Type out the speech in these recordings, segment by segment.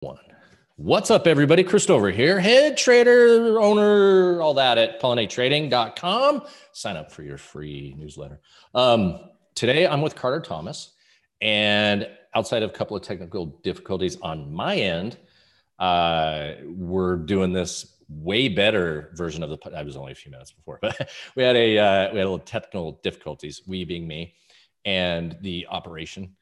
One. What's up, everybody? Chris Dover here, head trader, owner, all that at pollinatetrading.com. Sign up for your free newsletter. Um, today, I'm with Carter Thomas, and outside of a couple of technical difficulties on my end, uh, we're doing this way better version of the. I was only a few minutes before, but we had a uh, we had a little technical difficulties. We being me, and the operation,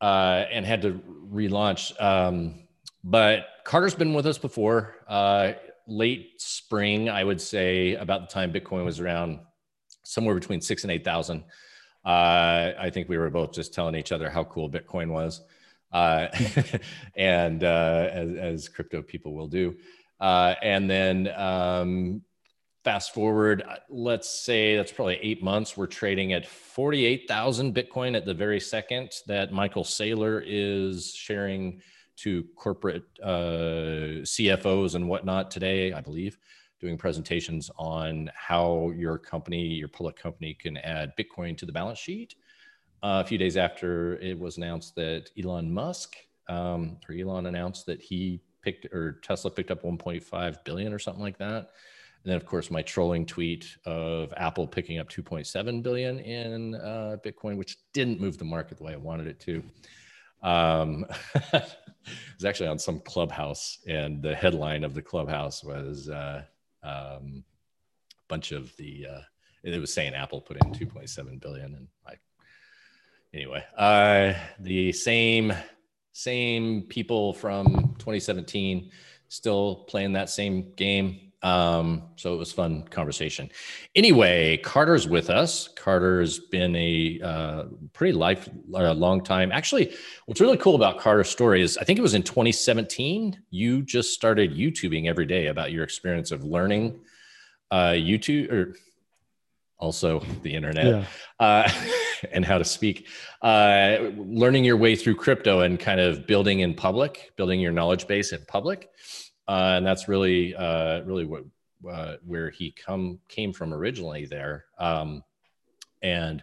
uh, and had to relaunch. Um, but Carter's been with us before. Uh, late spring, I would say, about the time Bitcoin was around somewhere between six and eight thousand. Uh, I think we were both just telling each other how cool Bitcoin was, uh, and uh, as, as, crypto people will do. Uh, and then um, fast forward, let's say that's probably eight months. We're trading at forty-eight thousand Bitcoin at the very second that Michael Saylor is sharing to corporate uh, CFOs and whatnot today, I believe, doing presentations on how your company, your public company, can add Bitcoin to the balance sheet. Uh, a few days after it was announced that Elon Musk um, or Elon announced that he picked or Tesla picked up 1.5 billion or something like that. And then, of course, my trolling tweet of Apple picking up 2.7 billion in uh, Bitcoin, which didn't move the market the way I wanted it to. Um, was actually on some clubhouse, and the headline of the clubhouse was uh, um, a bunch of the. Uh, it was saying Apple put in 2.7 billion, and I. Anyway, uh, the same same people from 2017 still playing that same game um, so it was fun conversation. Anyway, Carter's with us. Carter's been a uh, pretty life uh, long time. Actually, what's really cool about Carter's story is I think it was in 2017 you just started YouTubing every day about your experience of learning uh, YouTube or also the internet yeah. uh, and how to speak uh, learning your way through crypto and kind of building in public building your knowledge base in public uh, and that's really uh, really what uh, where he come came from originally there. Um, and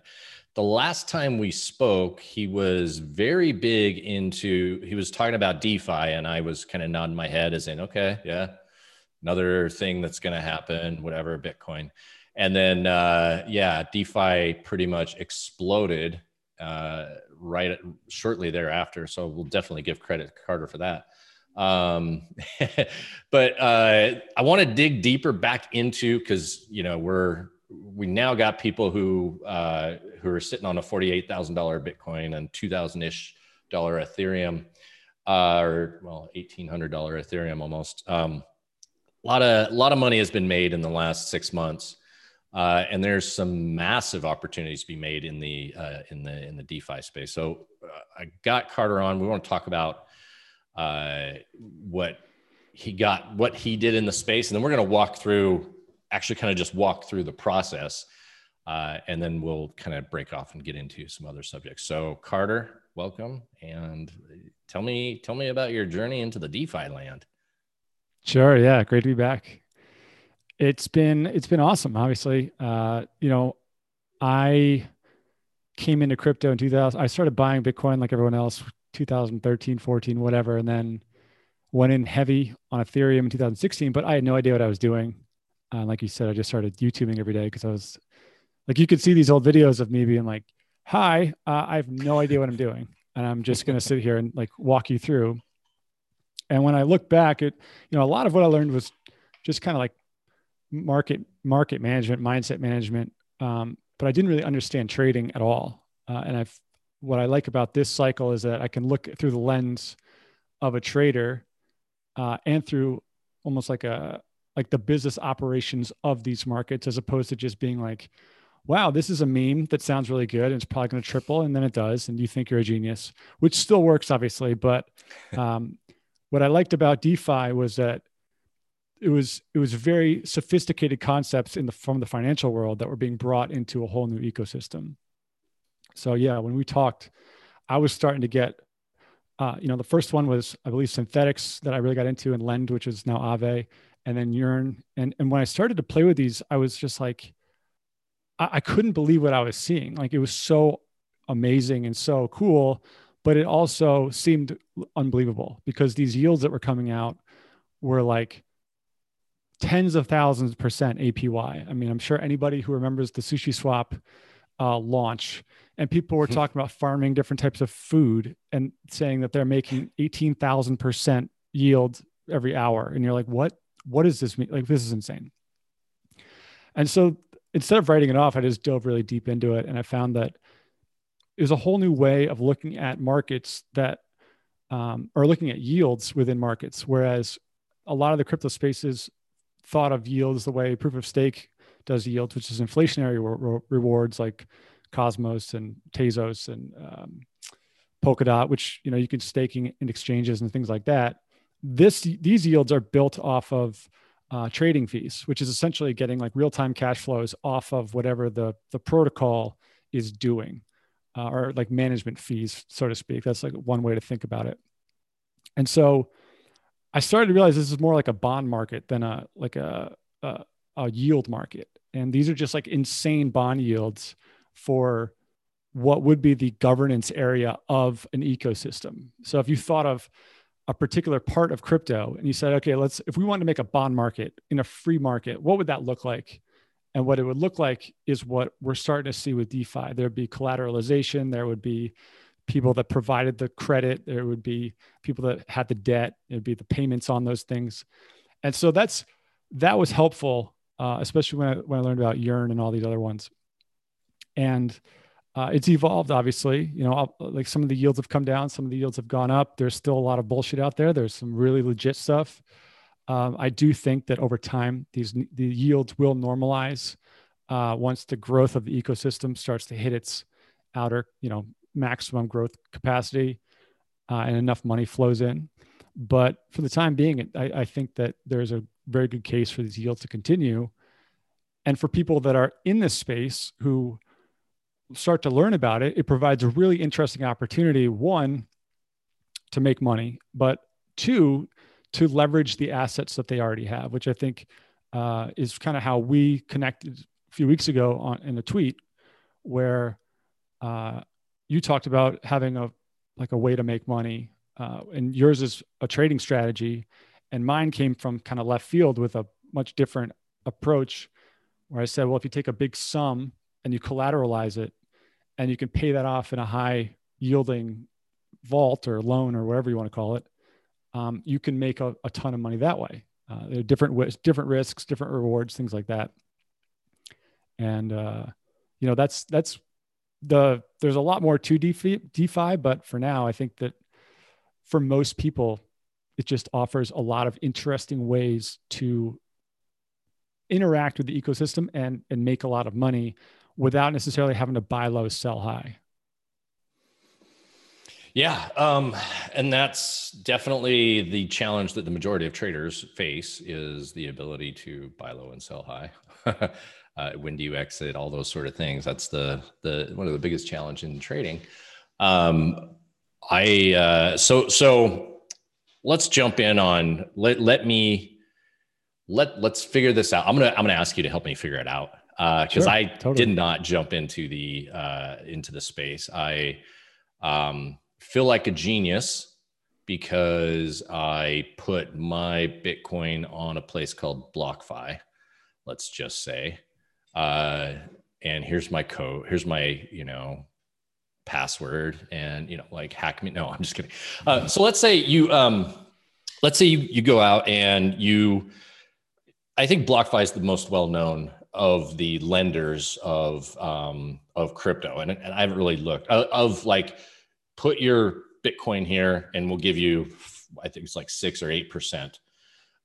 the last time we spoke, he was very big into he was talking about DeFi, and I was kind of nodding my head as in, okay, yeah, another thing that's going to happen, whatever, Bitcoin. And then, uh, yeah, DeFi pretty much exploded uh, right shortly thereafter. So we'll definitely give credit to Carter for that. Um, but uh, I want to dig deeper back into because you know we're we now got people who uh, who are sitting on a forty eight thousand dollar Bitcoin and two thousand ish dollar Ethereum, uh, or well eighteen hundred dollar Ethereum almost. Um, a lot of a lot of money has been made in the last six months. Uh, and there's some massive opportunities to be made in the uh, in the in the DeFi space. So uh, I got Carter on. We want to talk about uh, what he got, what he did in the space, and then we're going to walk through, actually, kind of just walk through the process, uh, and then we'll kind of break off and get into some other subjects. So, Carter, welcome, and tell me, tell me about your journey into the DeFi land. Sure. Yeah. Great to be back. It's been it's been awesome. Obviously, uh, you know, I came into crypto in 2000. I started buying Bitcoin like everyone else 2013, 14, whatever, and then went in heavy on Ethereum in 2016. But I had no idea what I was doing. Uh, like you said, I just started YouTubing every day because I was like, you could see these old videos of me being like, "Hi, uh, I have no idea what I'm doing, and I'm just going to sit here and like walk you through." And when I look back, it you know a lot of what I learned was just kind of like market market management, mindset management. Um, but I didn't really understand trading at all. Uh, and I've what I like about this cycle is that I can look through the lens of a trader uh, and through almost like a like the business operations of these markets as opposed to just being like wow this is a meme that sounds really good and it's probably going to triple and then it does and you think you're a genius which still works obviously but um, what i liked about defi was that it was it was very sophisticated concepts in the from the financial world that were being brought into a whole new ecosystem so yeah, when we talked, I was starting to get, uh, you know, the first one was I believe Synthetix that I really got into, and Lend, which is now Aave, and then Yearn. And and when I started to play with these, I was just like, I, I couldn't believe what I was seeing. Like it was so amazing and so cool. but it also seemed unbelievable because these yields that were coming out were like tens of thousands percent APY. I mean, I'm sure anybody who remembers the Sushi Swap uh, launch and people were mm-hmm. talking about farming different types of food and saying that they're making 18,000 percent yield every hour. And you're like, what? What does this mean? Like, this is insane. And so instead of writing it off, I just dove really deep into it. And I found that is a whole new way of looking at markets that um, are looking at yields within markets. Whereas a lot of the crypto spaces thought of yields the way proof of stake does yields, which is inflationary re- rewards like Cosmos and Tezos and um, Polkadot, which you know you can staking in exchanges and things like that. This these yields are built off of uh, trading fees, which is essentially getting like real time cash flows off of whatever the the protocol is doing, uh, or like management fees, so to speak. That's like one way to think about it. And so, I started to realize this is more like a bond market than a like a, a, a yield market, and these are just like insane bond yields for what would be the governance area of an ecosystem. So if you thought of a particular part of crypto and you said, okay, let's, if we want to make a bond market in a free market, what would that look like? And what it would look like is what we're starting to see with DeFi. There'd be collateralization, there would be people that provided the credit, there would be people that had the debt, it would be the payments on those things. And so that's, that was helpful, uh, especially when I, when I learned about Yearn and all these other ones and uh, it's evolved obviously. You know like some of the yields have come down some of the yields have gone up. There's still a lot of bullshit out there. There's some really legit stuff. Um, i do think that over time these the yields will normalize uh, once the growth of the ecosystem starts to hit its outer you know maximum growth capacity uh, and enough money flows in. But for the time being I, I think that there's a very good case for these yields to continue. And for people that are in this space who start to learn about it, it provides a really interesting opportunity. One, to make money, but two, to leverage the assets that they already have, which I think uh, is kind of how we connected a few weeks ago on in a tweet, where uh, you talked about having a like a way to make money, uh, and yours is a trading strategy, and mine came from kind of left field with a much different approach, where I said, well, if you take a big sum and you collateralize it, and you can pay that off in a high yielding vault or loan or whatever you want to call it, um, you can make a, a, ton of money that way. Uh, there are different different risks, different rewards, things like that. And uh, you know that's that's the there's a lot more to DeFi, DeFi, but for now, I think that for most people, it just offers a lot of interesting ways to interact with the ecosystem and and make a lot of money without necessarily having to buy low, sell high. Yeah. Um, and that's definitely the challenge that the majority of traders face is the ability to buy low and sell high. uh, when do you exit? All those sort of things. That's the, the, one of the biggest challenge in trading. Um, I, uh, so, so let's jump in on, let, let me, let, let's figure this out. I'm to, I'm to ask you to help me figure it out because uh, sure, I totally. did not jump into the uh, into the space. I um, feel like a genius because I put my Bitcoin on a place called BlockFi. Let's just say, uh, and here's my code. Here's my you know password, and you know like hack me. No, I'm just kidding. Uh, so let's say you um, let's say you you go out and you. I think BlockFi is the most well known of the lenders of um, of crypto, and, and I haven't really looked of, of like put your Bitcoin here, and we'll give you I think it's like six or eight percent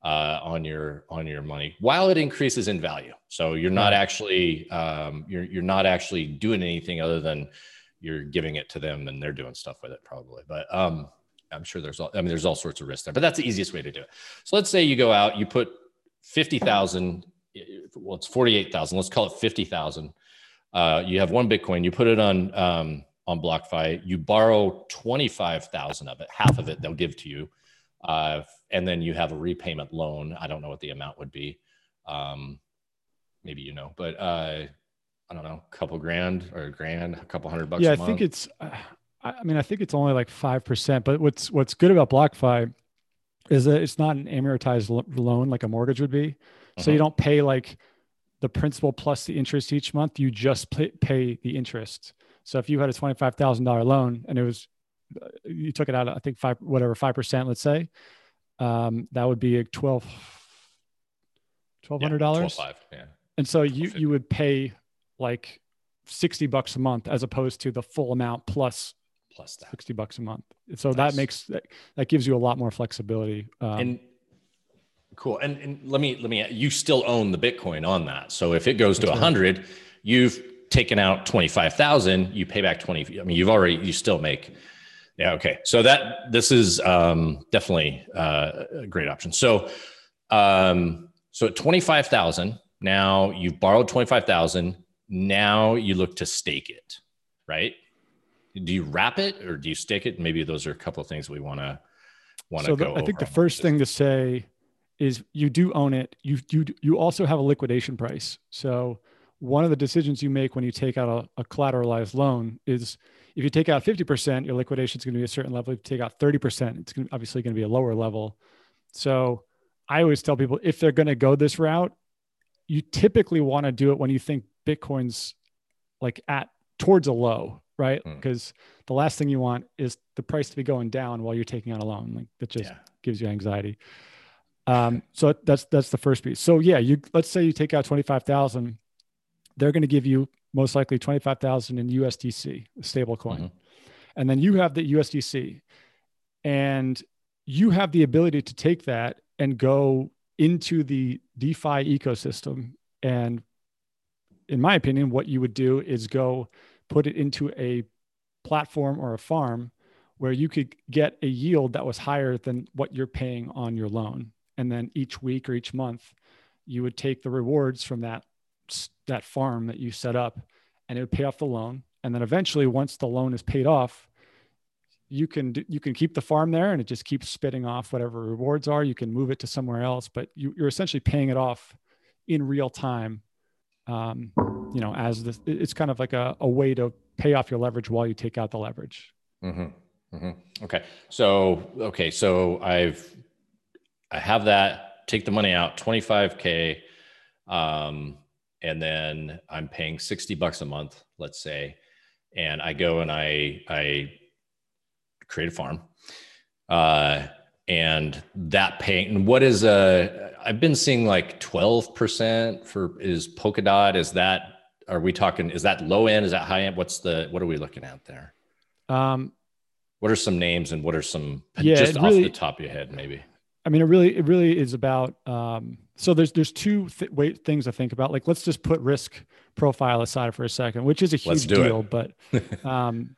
uh, on your on your money while it increases in value. So you're not actually um, you're you're not actually doing anything other than you're giving it to them and they're doing stuff with it probably. But um, I'm sure there's all I mean there's all sorts of risks there, but that's the easiest way to do it. So let's say you go out, you put fifty thousand well, it's 48,000. Let's call it 50,000. Uh, you have one Bitcoin, you put it on, um, on BlockFi, you borrow 25,000 of it, half of it they'll give to you. Uh, and then you have a repayment loan. I don't know what the amount would be. Um, maybe you know, but uh, I don't know, a couple grand or a grand, a couple hundred bucks. Yeah, I think it's. Uh, I mean, I think it's only like five percent. But what's what's good about BlockFi is that it's not an amortized loan like a mortgage would be. Uh-huh. So you uh-huh. don't pay like the principal plus the interest each month. You just pay, pay the interest. So if you had a twenty five thousand dollar loan and it was you took it out, I think five whatever five percent, let's say, um, that would be a twelve twelve hundred dollars. Yeah. And so you you would pay like sixty bucks a month as opposed to the full amount plus plus that. 60 bucks a month. So nice. that makes that, that gives you a lot more flexibility. Um, and cool. And, and let me let me you still own the Bitcoin on that. So if it goes to a hundred, you've taken out 25,000, you pay back 20. I mean, you've already you still make yeah, okay. So that this is um, definitely uh, a great option. So um, so at 25,000, now you've borrowed 25,000, now you look to stake it, right? do you wrap it or do you stick it? Maybe those are a couple of things we want to want to so go. The, I think the first thing to say is you do own it. You you you also have a liquidation price. So one of the decisions you make when you take out a, a collateralized loan is if you take out 50%, your liquidation is going to be a certain level. If you take out 30%, it's going to, obviously going to be a lower level. So I always tell people if they're going to go this route, you typically want to do it when you think Bitcoin's like at towards a low right? Because mm. the last thing you want is the price to be going down while you're taking out a loan. Like that just yeah. gives you anxiety. Um, so that's that's the first piece. So yeah, you let's say you take out twenty five thousand, they're going to give you most likely twenty five thousand in USDC, a stable coin, mm-hmm. and then you have the USDC, and you have the ability to take that and go into the DeFi ecosystem. And in my opinion, what you would do is go put it into a platform or a farm where you could get a yield that was higher than what you're paying on your loan. And then each week or each month, you would take the rewards from that that farm that you set up and it would pay off the loan. And then eventually once the loan is paid off, you can you can keep the farm there and it just keeps spitting off whatever rewards are. You can move it to somewhere else, but you, you're essentially paying it off in real time um, you know, as this, it's kind of like a, a way to pay off your leverage while you take out the leverage. Mm-hmm. Mm-hmm. Okay. So, okay. So I've, I have that, take the money out 25K. Um, and then I'm paying 60 bucks a month, let's say, and I go and I, I create a farm. Uh, and that paying and what is a i've been seeing like 12% for is Polkadot is that are we talking is that low end is that high end what's the what are we looking at there um what are some names and what are some yeah, just off really, the top of your head maybe i mean it really it really is about um so there's there's two th- wait, things to think about like let's just put risk profile aside for a second which is a huge deal it. but um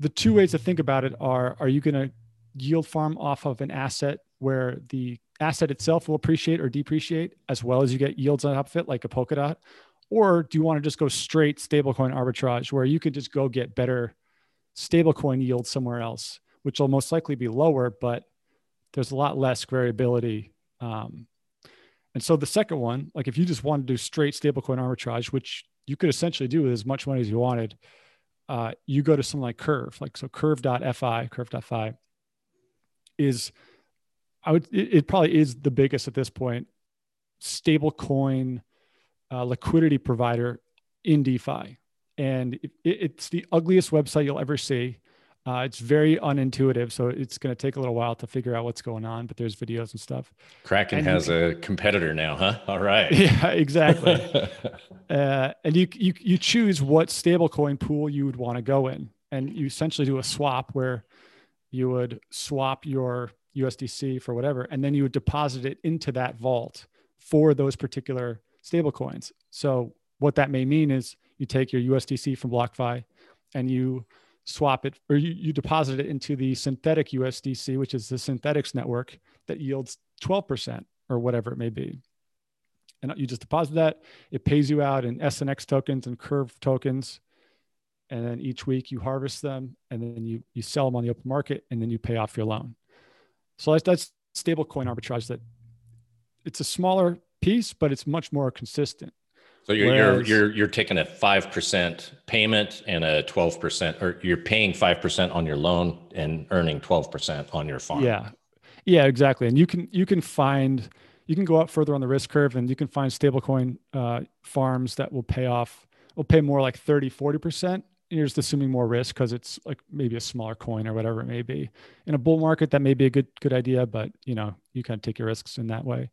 the two ways to think about it are are you going to yield farm off of an asset where the asset itself will appreciate or depreciate as well as you get yields on top of it like a polkadot or do you want to just go straight stablecoin arbitrage where you could just go get better stablecoin yield somewhere else which will most likely be lower but there's a lot less variability um, and so the second one like if you just want to do straight stablecoin arbitrage which you could essentially do with as much money as you wanted uh, you go to something like curve like so curve.fi curve.fi is I would it, it, probably is the biggest at this point stablecoin uh, liquidity provider in DeFi. And it, it's the ugliest website you'll ever see. Uh, it's very unintuitive, so it's going to take a little while to figure out what's going on. But there's videos and stuff. Kraken and has can, a competitor now, huh? All right. Yeah, exactly. uh, and you you you choose what stablecoin pool you would want to go in, and you essentially do a swap where you would swap your USDC for whatever, and then you would deposit it into that vault for those particular stablecoins. So what that may mean is you take your USDC from BlockFi and you swap it or you, you deposit it into the synthetic USDC, which is the Synthetix network that yields 12% or whatever it may be. And you just deposit that, it pays you out in SNX tokens and Curve tokens. And then each week you harvest them and then you you sell them on the open market and then you pay off your loan. So that's, that's stable coin arbitrage that it's a smaller piece but it's much more consistent So you're Whereas, you're you're you're taking a five percent payment and a twelve percent, or you're paying five percent on your loan and earning twelve percent on your farm. Yeah, yeah, exactly. And you can you can find you can go up further on the risk curve, and you can find stablecoin uh, farms that will pay off will pay more like 30, 40 percent And you're just assuming more risk because it's like maybe a smaller coin or whatever it may be. In a bull market, that may be a good good idea, but you know you kind of take your risks in that way.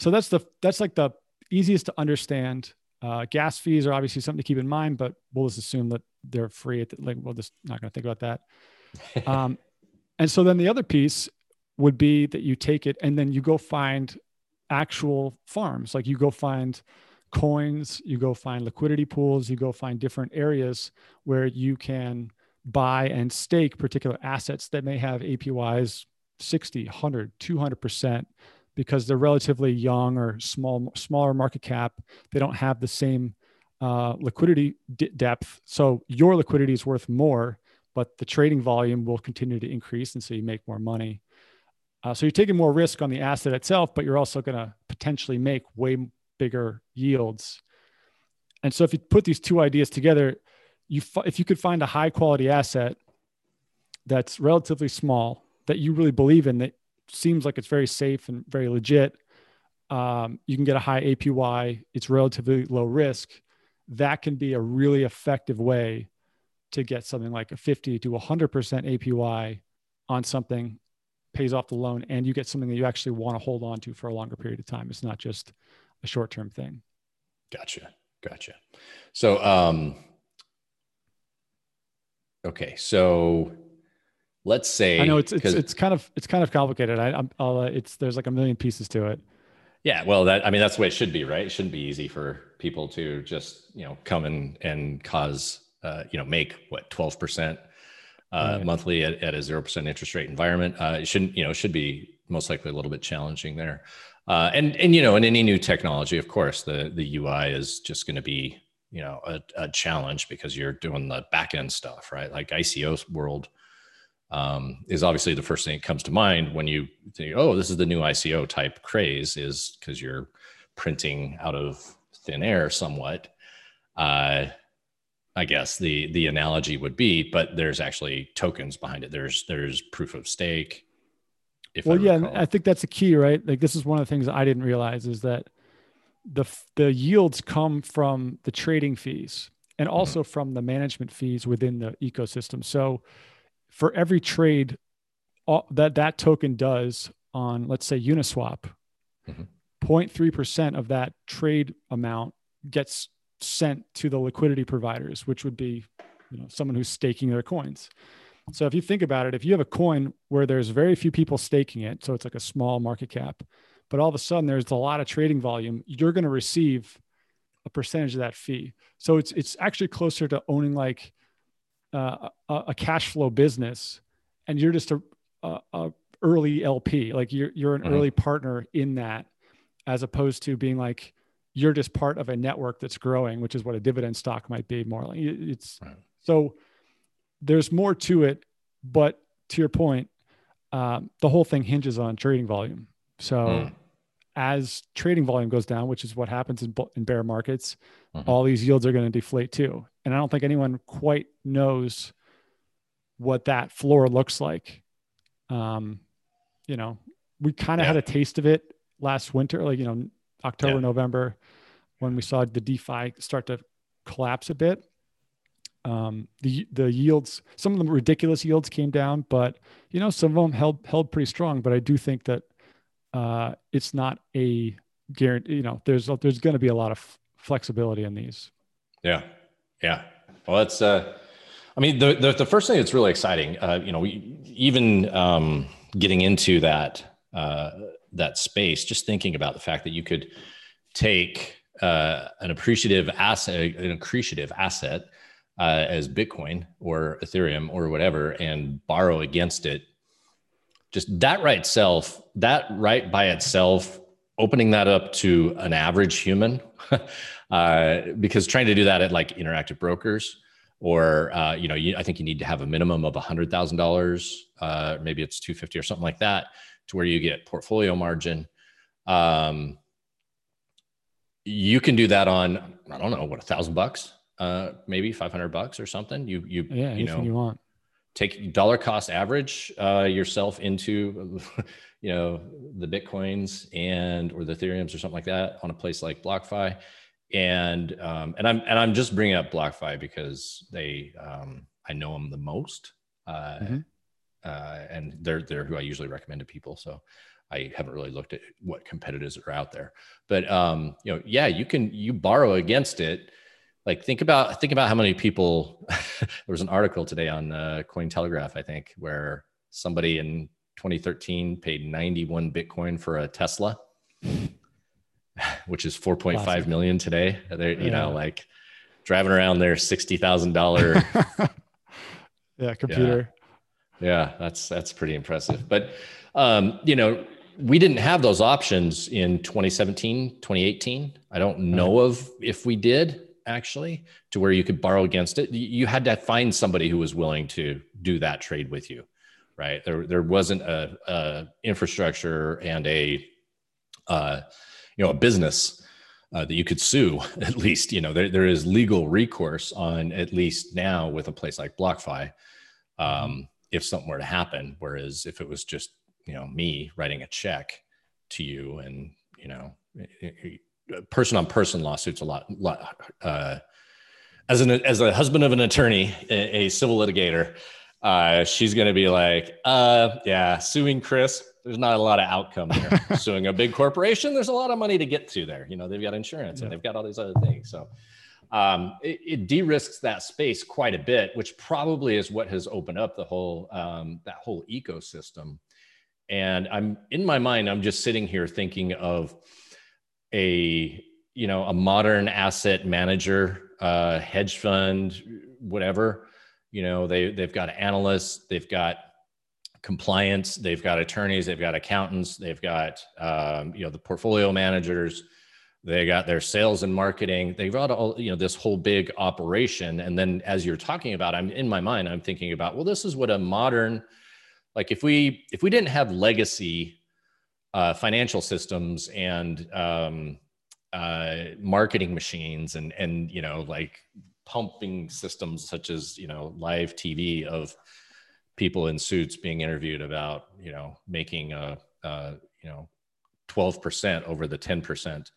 So that's the that's like the easiest to understand. Uh, gas fees are obviously something to keep in mind, but we'll just assume that they're free. At the, like we're just not going to think about that. um, and so then the other piece would be that you take it and then you go find actual farms. Like you go find coins, you go find liquidity pools, you go find different areas where you can buy and stake particular assets that may have APYs 60, 100, 200% because they're relatively young or small, smaller market cap. They don't have the same uh, liquidity d- depth. So your liquidity is worth more, but the trading volume will continue to increase. And so you make more money. Uh, so you're taking more risk on the asset itself, but you're also going to potentially make way bigger yields. And so if you put these two ideas together, you if you could find a high quality asset that's relatively small that you really believe in that seems like it's very safe and very legit, um, you can get a high APY. It's relatively low risk. That can be a really effective way to get something like a 50 to 100% APY on something, pays off the loan, and you get something that you actually want to hold on to for a longer period of time. It's not just a short term thing. Gotcha. Gotcha. So, um, okay. So let's say I know it's, it's, it's kind of, it's kind of complicated. I, I'm, I'll, uh, it's, there's like a million pieces to it. Yeah. Well, that, I mean, that's the way it should be, right? It shouldn't be easy for people to just, you know, come and and cause, uh, you know, make what, 12%, uh, right. monthly at, at a 0% interest rate environment. Uh, it shouldn't, you know, should be most likely a little bit challenging there. Uh, and and you know, in any new technology, of course, the the UI is just going to be you know a, a, challenge because you're doing the back end stuff, right? Like ICO world um, is obviously the first thing that comes to mind when you think, oh, this is the new ICO type craze, is because you're printing out of thin air somewhat. Uh, I guess the the analogy would be, but there's actually tokens behind it. There's there's proof of stake. If well, I yeah, and I think that's the key, right? Like this is one of the things I didn't realize is that the the yields come from the trading fees and mm-hmm. also mm-hmm. from the management fees within the ecosystem. So for every trade all, that that token does on, let's say Uniswap, mm-hmm. 0.3% of that trade amount gets sent to the liquidity providers, which would be you know someone who's staking their coins. So if you think about it, if you have a coin where there's very few people staking it, so it's like a small market cap, but all of a sudden there's a lot of trading volume, you're going to receive a percentage of that fee. So it's it's actually closer to owning like uh, a, a, cash flow business, and you're just a, a, a early LP, like you're you're an mm-hmm. early partner in that, as opposed to being like you're just part of a network that's growing, which is what a dividend stock might be more like. It's right. so there's more to it, but to your point, um, the whole thing hinges on trading volume. So mm. as trading volume goes down, which is what happens in, in bear markets, mm-hmm. all these yields are going to deflate too. And I don't think anyone quite knows what that floor looks like. Um, you know, we kind of yeah. had a taste of it last winter, like, you know, October, yeah. November, when we saw the DeFi start to collapse a bit. Um, the the yields, some of the ridiculous yields came down, but you know some of them held held pretty strong. But I do think that uh, it's not a guarantee. You know, there's there's going to be a lot of flexibility in these. Yeah, yeah. Well, that's, Uh, I mean, the, the, the first thing that's really exciting, uh, you know, we, even um, getting into that uh, that space, just thinking about the fact that you could take uh, an appreciative asset, an appreciative asset uh, as Bitcoin or Ethereum or whatever and borrow against it, just that right itself, that right by itself, opening that up to an average human, uh, because trying to do that at like interactive brokers or uh, you know, you, I think you need to have a minimum of a hundred thousand uh, dollars, maybe it's two fifty or something like that, to where you get portfolio margin. Um, you can do that on I don't know what a thousand bucks, uh, maybe five hundred bucks or something. You you yeah, you know you want. take dollar cost average uh, yourself into you know the bitcoins and or the ethereums or something like that on a place like BlockFi, and um, and I'm and I'm just bringing up BlockFi because they um, I know them the most. Uh, mm-hmm. uh, and they're they're who I usually recommend to people. So I haven't really looked at what competitors are out there, but um, you know, yeah, you can you borrow against it. Like think about think about how many people. there was an article today on uh, Cointelegraph, I think, where somebody in 2013 paid 91 Bitcoin for a Tesla, which is 4.5 awesome. million today. They're you yeah. know like driving around their sixty thousand dollar. yeah, computer. Yeah. yeah, that's that's pretty impressive. But um, you know, we didn't have those options in 2017 2018 i don't know of if we did actually to where you could borrow against it you had to find somebody who was willing to do that trade with you right? There there wasn't a, a infrastructure and a uh, you know a business uh, that you could sue at least you know there, there is legal recourse on at least now with a place like BlockFi um, if something were to happen. Whereas if it was just you know me writing a check to you and you know person on person lawsuits a lot, lot uh, as an as a husband of an attorney a, a civil litigator uh, she's going to be like uh, yeah suing chris there's not a lot of outcome there suing a big corporation there's a lot of money to get to there. You know they've got insurance yeah. and they've got all these other things so um, it, it, de-risks that space quite a bit which probably is what has opened up the whole um, that whole ecosystem. And i'm in my mind i'm just sitting here thinking of a you know a modern asset manager uh, hedge fund whatever you know they they've got analysts they've got compliance they've got attorneys they've got accountants they've got um, you know the portfolio managers. They got their sales and marketing. They've got all you know this whole big operation. And then as you're talking about i'm in my mind i'm thinking about well this is what a modern like if we if we didn't have legacy uh, financial systems and um, uh, marketing machines and and you know like pumping systems such as you know live TV of people in suits being interviewed about you know making a, a you know 12% over the 10%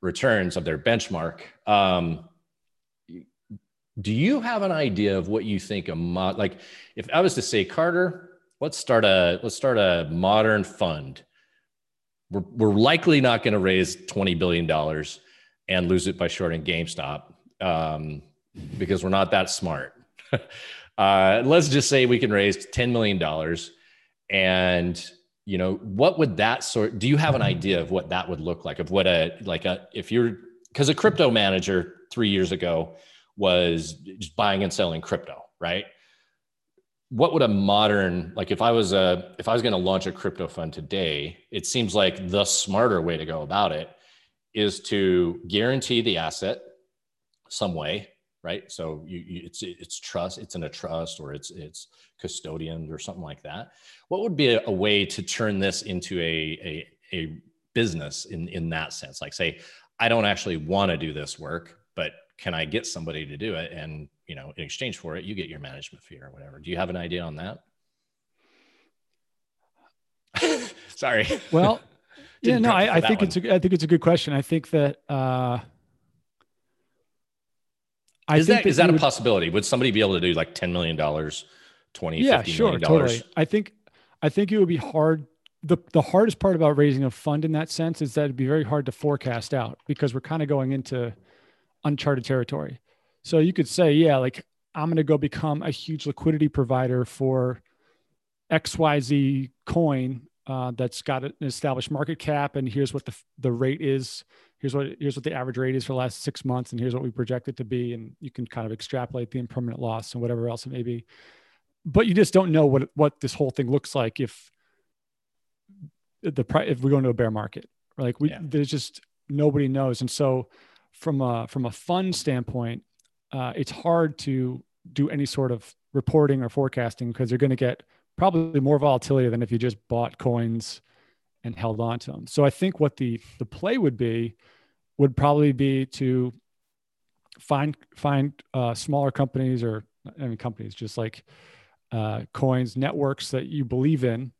returns of their benchmark um, do you have an idea of what you think a like if i was to say carter let's start a let's start a modern fund. We're, we're likely not going to raise twenty billion dollars and lose it by shorting GameStop um, because we're not that smart. uh, let's just say we can raise ten million dollars, and you know what would that sort? Do you have an idea of what that would look like? Of what a like a if you're because a crypto manager three years ago was just buying and selling crypto, right? what would a modern like if i was a if i was going to launch a crypto fund today it seems like the smarter way to go about it is to guarantee the asset some way right so you, you, it's it's trust it's in a trust or it's it's custodian or something like that what would be a, a way to turn this into a, a a business in in that sense like say i don't actually want to do this work but can i get somebody to do it and you know, in exchange for it, you get your management fee or whatever. Do you have an idea on that? Sorry. Well, yeah, no, I, I think it's a, I think it's a good question. I think that, uh, I is that, that is that a would, possibility? Would somebody be able to do like $10 million, 20, yeah, sure, totally. I think, I think it would be hard. The, the hardest part about raising a fund in that sense is that it'd be very hard to forecast out because we're kind of going into uncharted territory. So you could say, yeah, like I'm going to go become a huge liquidity provider for XYZ coin uh, that's got an established market cap. And here's what the, the rate is. Here's what, here's what the average rate is for the last six months. And here's what we project it to be. And you can kind of extrapolate the impermanent loss and whatever else it may be. But you just don't know what, what this whole thing looks like if the price, if we go into a bear market, like we, yeah. there's just, nobody knows. And so from a, from a fund standpoint, uh, it's hard to do any sort of reporting or forecasting because you're going to get probably more volatility than if you just bought coins and held on to them. So I think what the the play would be would probably be to find find uh, smaller companies or I mean companies just like uh, coins networks that you believe in.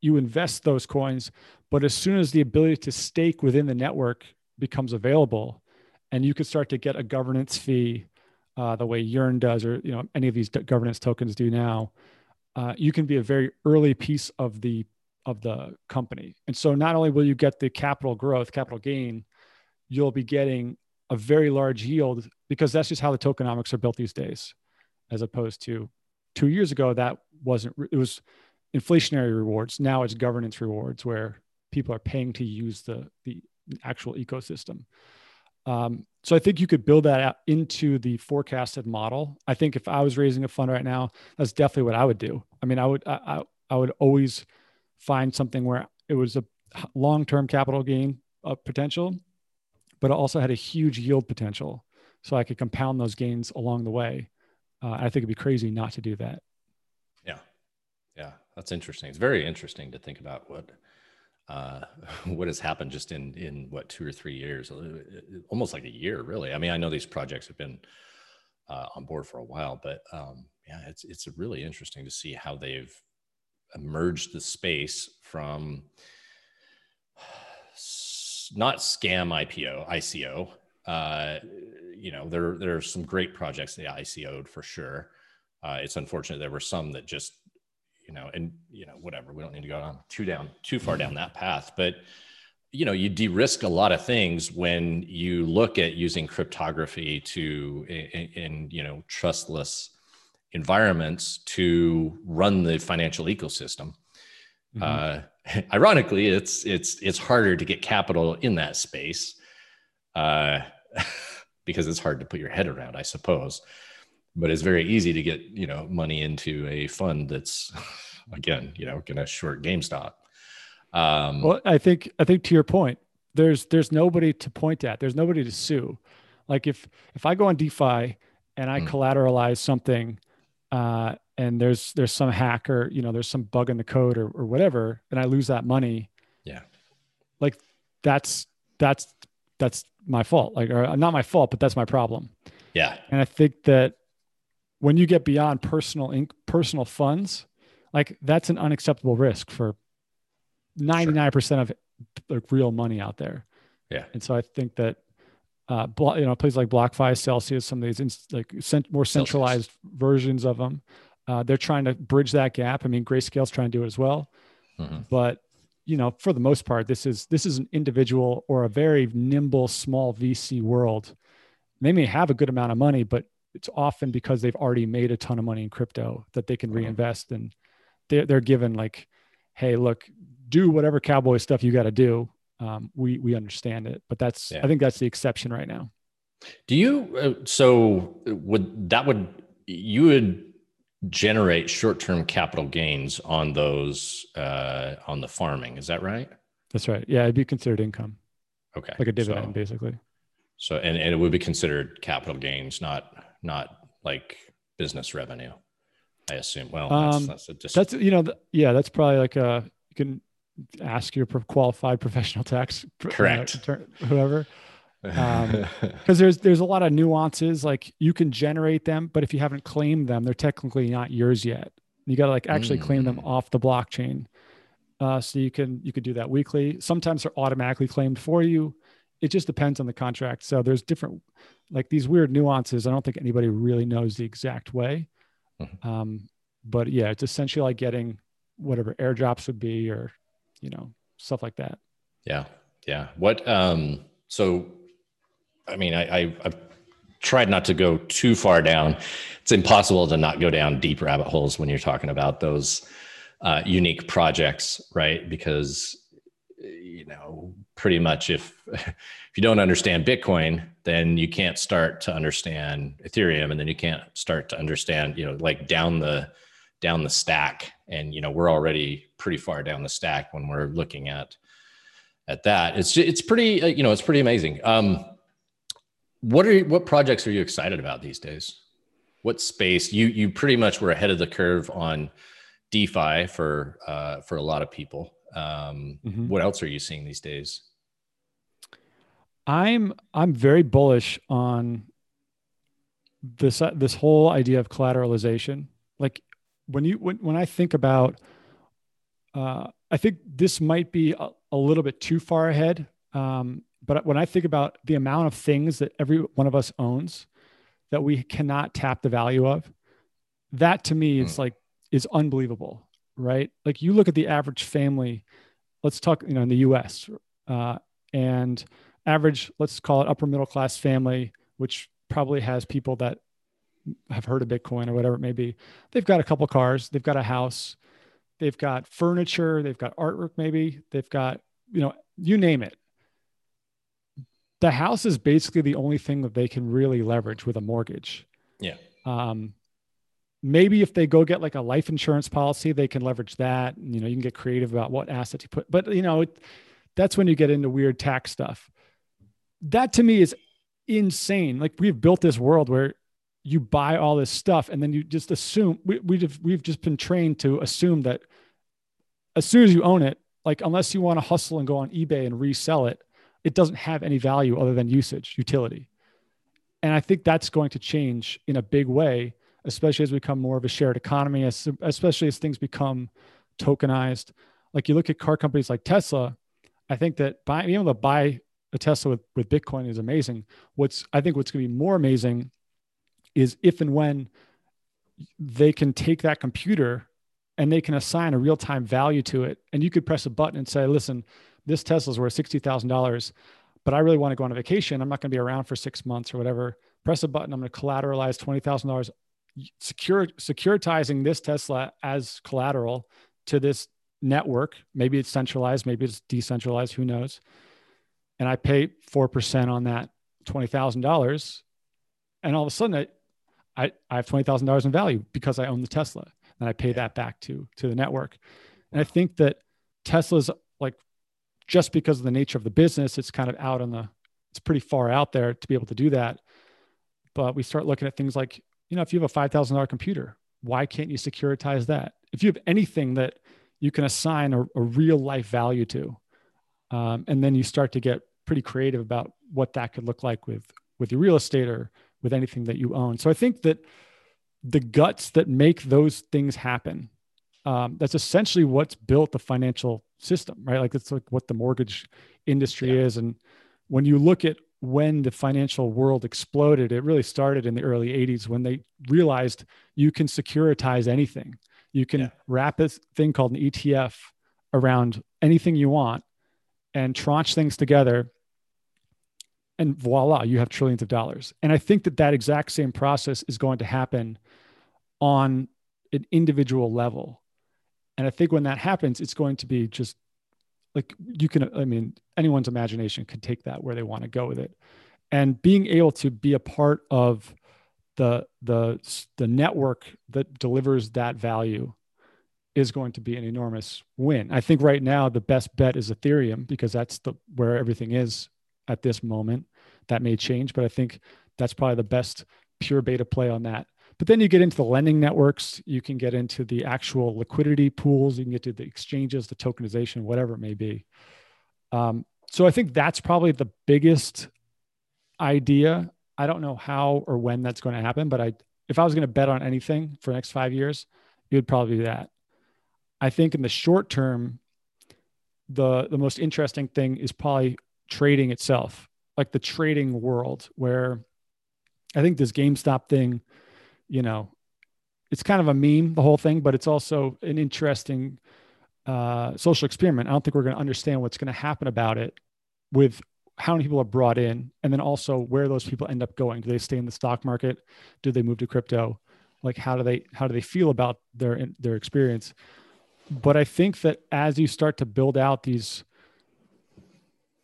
You invest those coins, but as soon as the ability to stake within the network becomes available, and you could start to get a governance fee, uh, the way Yearn does, or you know any of these governance tokens do now, uh, you can be a very early piece of the of the company. And so not only will you get the capital growth, capital gain, you'll be getting a very large yield because that's just how the tokenomics are built these days, as opposed to two years ago that wasn't. It was inflationary rewards. Now it's governance rewards where people are paying to use the the actual ecosystem. Um, so I think you could build that out into the forecasted model. I think if I was raising a fund right now, that's definitely what I would do. I mean, I would I, I, I would always find something where it was a long-term capital gain uh, potential, but it also had a huge yield potential, so I could compound those gains along the way. Uh, I think it'd be crazy not to do that. Yeah, yeah, that's interesting. It's very interesting to think about what uh, what has happened just in in what two or three years, uh, almost like a year, really. I mean, I know these projects have been uh, on board for a while, but um, yeah, it's it's really interesting to see how they've emerged the space from not scam IPO ICO. Uh, you know, there there are some great projects they ICO'd for sure. Uh, it's unfortunate there were some that just you know, and you know, whatever. We don't need to go on too down too far down that path, but you know, you de-risk a lot of things when you look at using cryptography to in, in you know trustless environments to run the financial ecosystem. Mm-hmm. Uh, ironically, it's it's it's harder to get capital in that space uh, because it's hard to put your head around, I suppose but it's very easy to get you know money into a fund that's again you know gonna short GameStop. Um, well, I think I think to your point, there's there's nobody to point at. There's nobody to sue. Like if if I go on DeFi and I hmm. collateralize something, uh, and there's there's some hack or you know there's some bug in the code or, or whatever, and I lose that money. Yeah, like that's that's that's my fault. Like or not my fault, but that's my problem. Yeah, and I think that when you get beyond personal inc- personal funds, like that's an unacceptable risk for 99% sure. of like real money out there. Yeah. And so I think that uh, you know, places like BlockFi, Celsius, some of these in, like cent- more centralized Celsius. versions of them, uh, they're trying to bridge that gap. I mean, Grayscale's trying to do it as well, mm-hmm. but you know, for the most part, this is this is an individual or a very nimble small VC world. They may have a good amount of money, but it's often because they've already made a ton of money in crypto that they can mm-hmm. reinvest and they're, they're given like hey look do whatever cowboy stuff you got to do um, we we understand it but that's yeah. i think that's the exception right now do you uh, so would that would you would generate short-term capital gains on those uh, on the farming is that right that's right yeah it'd be considered income okay like a dividend so, basically so and, and it would be considered capital gains not not like business revenue. I assume. Well, that's, um, that's, just... that's you know, yeah, that's probably like a you can ask your qualified professional tax correct uh, whoever because um, there's there's a lot of nuances like you can generate them but if you haven't claimed them they're technically not yours yet you got to like actually mm. claim them mm. off the blockchain uh, so you can you could do that weekly sometimes they're automatically claimed for you it just depends on the contract so there's different like these weird nuances. I don't think anybody really knows the exact way. Mm-hmm. Um, but yeah, it's essentially like getting whatever airdrops would be or, you know, stuff like that. Yeah. Yeah. What, um, so, I mean, I, I, I've tried not to go too far down. It's impossible to not go down deep rabbit holes when you're talking about those uh, unique projects, right? Because you know, pretty much if if you don't understand Bitcoin, then you can't start to understand Ethereum, and then you can't start to understand, you know, like down the down the stack. And you know, we're already pretty far down the stack when we're looking at at that. It's it's pretty, uh, you know, it's pretty amazing. Um, what are what projects are you excited about these days? What space you you pretty much were ahead of the curve on DeFi for uh, for a lot of people. Um, mm-hmm. What else are you seeing these days? I'm I'm very bullish on this uh, this whole idea of collateralization. Like when you when, when I think about uh, I think this might be a, a little bit too far ahead. Um, but when I think about the amount of things that every one of us owns that we cannot tap the value of, that to me is mm. like is unbelievable, right? Like you look at the average family. Let's talk, you know, in the U.S. Uh, and average, let's call it upper middle class family, which probably has people that have heard of Bitcoin or whatever it may be. They've got a couple cars, they've got a house, they've got furniture, they've got artwork, maybe they've got, you know, you name it. The house is basically the only thing that they can really leverage with a mortgage. Yeah. Um, maybe if they go get like a life insurance policy, they can leverage that. You know, you can get creative about what assets you put, but you know, it, that's when you get into weird tax stuff. That to me is insane. Like we've built this world where you buy all this stuff and then you just assume we, we've, we've just been trained to assume that as soon as you own it, like unless you want to hustle and go on eBay and resell it, it doesn't have any value other than usage, utility. And I think that's going to change in a big way, especially as we become more of a shared economy, as, especially as things become tokenized. Like you look at car companies like Tesla, I think that buying, being able to buy a Tesla with, with Bitcoin is amazing. What's I think what's going to be more amazing is if and when they can take that computer and they can assign a real time value to it, and you could press a button and say, "Listen, this Tesla's worth sixty thousand dollars, but I really want to go on a vacation. I'm not going to be around for six months or whatever. Press a button. I'm going to collateralize twenty thousand dollars, secure securitizing this Tesla as collateral to this network. Maybe it's centralized, maybe it's decentralized. Who knows?" and I pay 4% on that $20,000. And all of a sudden I, I have $20,000 in value because I own the Tesla and I pay yeah. that back to, to the network. And I think that Tesla's like, just because of the nature of the business, it's kind of out on the, it's pretty far out there to be able to do that. But we start looking at things like, you know, if you have a $5,000 computer, why can't you securitize that? If you have anything that you can assign a, a real life value to, um, and then you start to get pretty creative about what that could look like with with your real estate or with anything that you own. So I think that the guts that make those things happen, um, that's essentially what's built the financial system, right? Like it's like what the mortgage industry yeah. is. And when you look at when the financial world exploded, it really started in the early 80s when they realized you can securitize anything. You can yeah. wrap a thing called an ETF around anything you want and tranche things together and voila you have trillions of dollars. And i think that that exact same process is going to happen on an individual level. And i think when that happens it's going to be just like you can i mean anyone's imagination could take that where they want to go with it. And being able to be a part of the the the network that delivers that value is going to be an enormous win. I think right now the best bet is Ethereum because that's the where everything is at this moment. That may change, but I think that's probably the best pure beta play on that. But then you get into the lending networks, you can get into the actual liquidity pools, you can get to the exchanges, the tokenization, whatever it may be. Um, so I think that's probably the biggest idea. I don't know how or when that's going to happen, but I if I was going to bet on anything for the next five years, it would probably be that. I think in the short term, the the most interesting thing is probably trading itself, like the trading world, where I think this GameStop thing, you know, it's kind of a meme, the whole thing, but it's also an interesting uh, social experiment. I don't think we're going to understand what's going to happen about it with how many people are brought in, and then also where those people end up going. Do they stay in the stock market? Do they move to crypto? Like how do they how do they feel about their their experience? but I think that as you start to build out these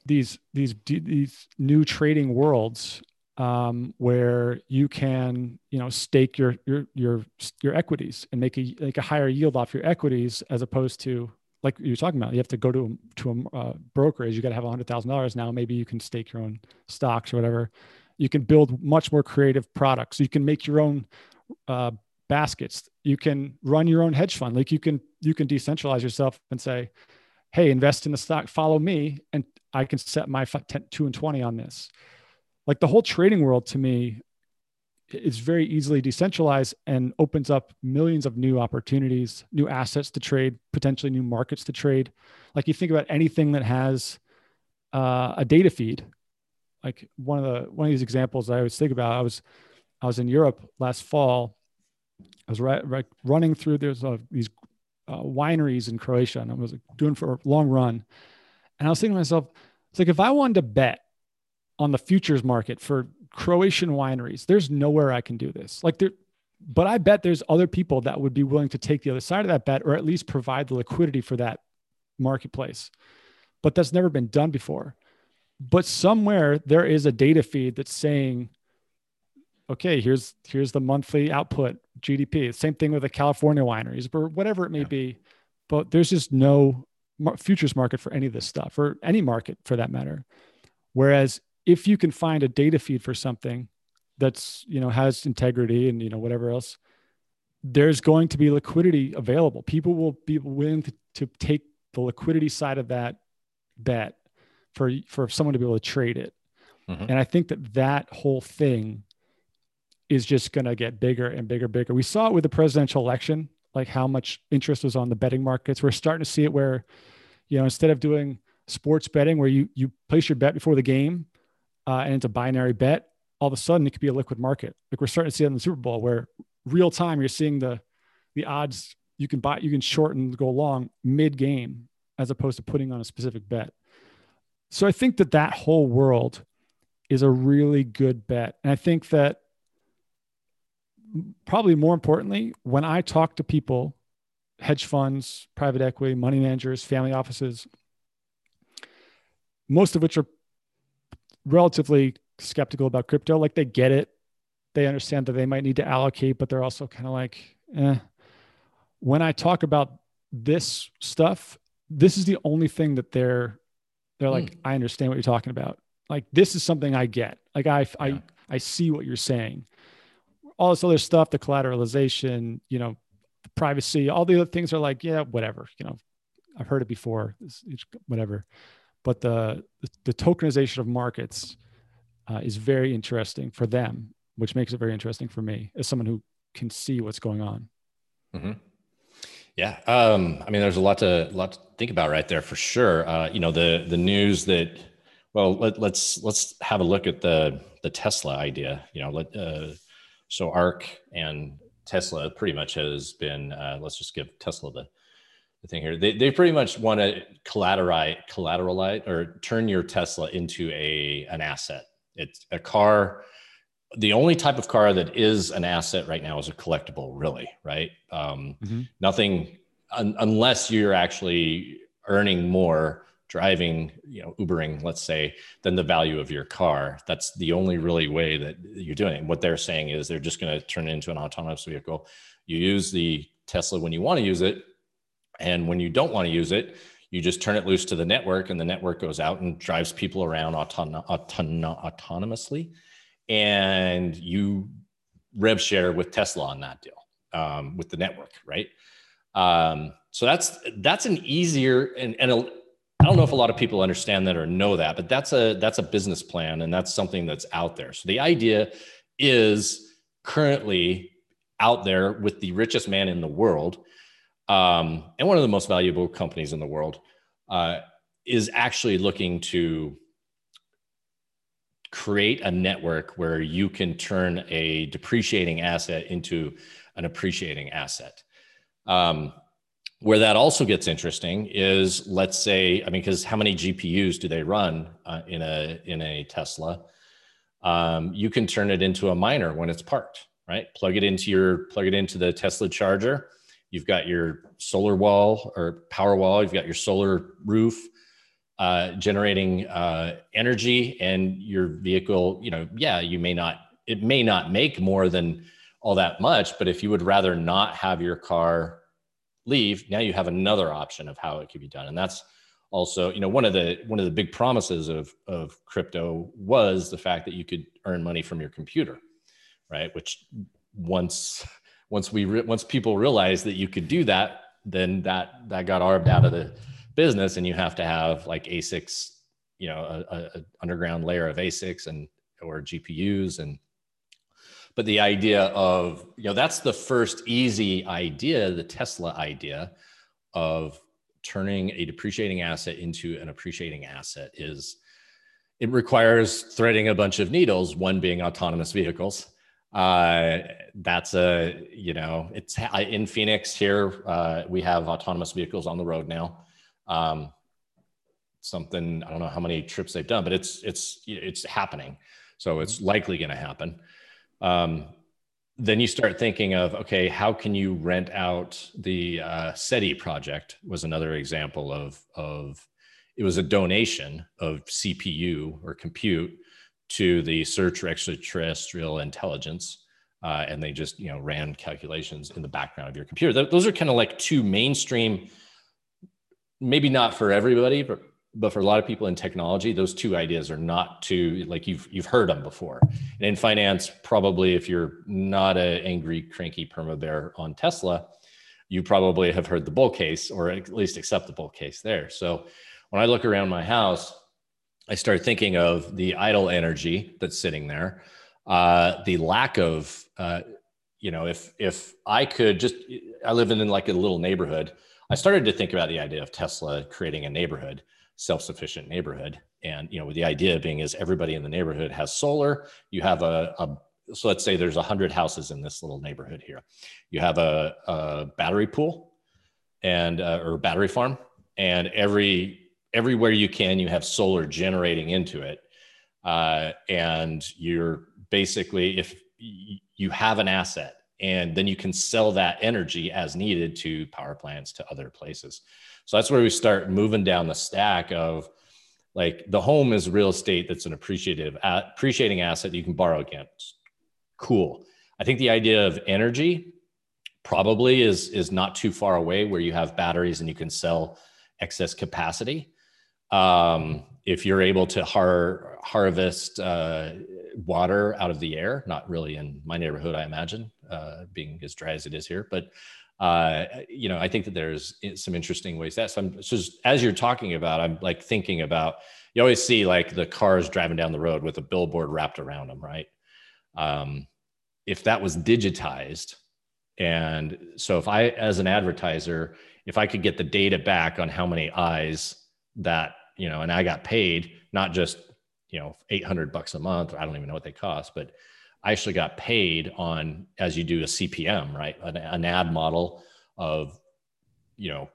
these these these new trading worlds um, where you can you know stake your your your your equities and make a make a higher yield off your equities as opposed to like you're talking about you have to go to a, to a uh, brokerage you got to have a hundred thousand dollars now maybe you can stake your own stocks or whatever. You can build much more creative products. You can make your own uh, baskets. You can run your own hedge fund. Like you can you can decentralize yourself and say hey, invest in the stock, follow me, and I can set my 10, 2 and 20 on this. Like the whole trading world to me is very easily decentralized and opens up millions of new opportunities, new assets to trade, potentially new markets to trade. Like you think about anything that has uh, a data feed. Like one of the one of these examples I always think about. I was I was in Europe last fall. I was right, right running through there's uh, these uh, wineries in Croatia, and I was doing for a long run. And I was thinking to myself, it's like if I wanted to bet on the futures market for Croatian wineries, there's nowhere I can do this. Like there, but I bet there's other people that would be willing to take the other side of that bet, or at least provide the liquidity for that marketplace. But that's never been done before. But somewhere there is a data feed that's saying, okay, here's here's the monthly output GDP. Same thing with the California wineries, or whatever it may yeah. be. But there's just no futures market for any of this stuff, or any market for that matter. Whereas if you can find a data feed for something that's you know has integrity and you know whatever else, there's going to be liquidity available. People will be willing to, to take the liquidity side of that bet for for someone to be able to trade it. Mm-hmm. And I think that that whole thing is just going to get bigger and bigger, bigger. We saw it with the presidential election, like how much interest was on the betting markets. We're starting to see it where, you know, instead of doing sports betting where you you place your bet before the game uh, and it's a binary bet, all of a sudden it could be a liquid market. Like we're starting to see it in the Super Bowl where real time you're seeing the the odds you can buy you can short and go long mid game as opposed to putting on a specific bet. So I think that that whole world is a really good bet. And I think that probably more importantly, when I talk to people, hedge funds, private equity, money managers, family offices, most of which are relatively skeptical about crypto, like they get it. They understand that they might need to allocate, but they're also kind of like, eh. When I talk about this stuff, this is the only thing that they're they're like, mm. I understand what you're talking about. Like this is something I get. Like I yeah. I I see what you're saying all this other stuff, the collateralization, you know, privacy, all the other things are like, yeah, whatever, you know, I've heard it before, it's, it's whatever. But the, the tokenization of markets uh, is very interesting for them, which makes it very interesting for me as someone who can see what's going on. Mm-hmm. Yeah, um, I mean, there's a lot to lot to think about right there for sure. Uh, you know, the the news that well, let, let's let's have a look at the the Tesla idea. You know, let uh, so ARK and Tesla pretty much has been, uh, let's just give Tesla the, the thing here. They, they pretty much want to collateralize, collateralize or turn your Tesla into a, an asset. It's a car. The only type of car that is an asset right now is a collectible, really, right? Um, mm-hmm. Nothing, un- unless you're actually earning more driving, you know, Ubering, let's say, than the value of your car. That's the only really way that you're doing it. What they're saying is they're just going to turn it into an autonomous vehicle. You use the Tesla when you want to use it. And when you don't want to use it, you just turn it loose to the network and the network goes out and drives people around auton- auton- autonomously. And you rev share with Tesla on that deal um, with the network, right? Um, so that's that's an easier and, and a, I don't know if a lot of people understand that or know that, but that's a that's a business plan and that's something that's out there. So the idea is currently out there with the richest man in the world um, and one of the most valuable companies in the world uh, is actually looking to create a network where you can turn a depreciating asset into an appreciating asset. Um, where that also gets interesting is let's say, I mean, because how many GPUs do they run uh, in a in a Tesla? Um, you can turn it into a miner when it's parked, right? Plug it into your plug it into the Tesla charger. You've got your solar wall or power wall. You've got your solar roof uh, generating uh, energy, and your vehicle. You know, yeah, you may not. It may not make more than all that much, but if you would rather not have your car leave, now you have another option of how it could be done. And that's also, you know, one of the one of the big promises of of crypto was the fact that you could earn money from your computer, right? Which once once we re- once people realized that you could do that, then that that got arbed out of the business and you have to have like ASICs, you know, a, a, underground layer of ASICs and or GPUs and but the idea of you know that's the first easy idea the tesla idea of turning a depreciating asset into an appreciating asset is it requires threading a bunch of needles one being autonomous vehicles. Uh, that's a you know it's in phoenix here uh, we have autonomous vehicles on the road now. Um, something i don't know how many trips they've done but it's it's it's happening. So it's likely going to happen um, then you start thinking of okay how can you rent out the uh, seti project was another example of of it was a donation of cpu or compute to the search for extraterrestrial intelligence uh, and they just you know ran calculations in the background of your computer. Th- those are kind of like two mainstream maybe not for everybody but but for a lot of people in technology those two ideas are not too like you've you've heard them before. And in finance probably if you're not an angry cranky perma bear on tesla you probably have heard the bull case or at least accept the bull case there. So when i look around my house i start thinking of the idle energy that's sitting there uh, the lack of uh, you know if if i could just i live in like a little neighborhood. I started to think about the idea of tesla creating a neighborhood self-sufficient neighborhood. And you know the idea being is everybody in the neighborhood has solar you have a, a so let's say there's 100 houses in this little neighborhood here. You have a, a battery pool and uh, or battery farm and every everywhere you can you have solar generating into it. Uh, and you're basically if you have an asset and then you can sell that energy as needed to power plants to other places so that's where we start moving down the stack of like the home is real estate that's an appreciative appreciating asset you can borrow against. Cool. I think the idea of energy probably is is not too far away where you have batteries and you can sell excess capacity. Um, if you're able to har- harvest uh, water out of the air, not really in my neighborhood, I imagine, uh, being as dry as it is here, but uh, you know, I think that there's some interesting ways that. So, so as you're talking about, I'm like thinking about. You always see like the cars driving down the road with a billboard wrapped around them, right? Um, if that was digitized, and so if I, as an advertiser, if I could get the data back on how many eyes that you know, and I got paid not just you know 800 bucks a month, I don't even know what they cost, but I actually got paid on as you do a CPM, right? An, an ad model of, you know,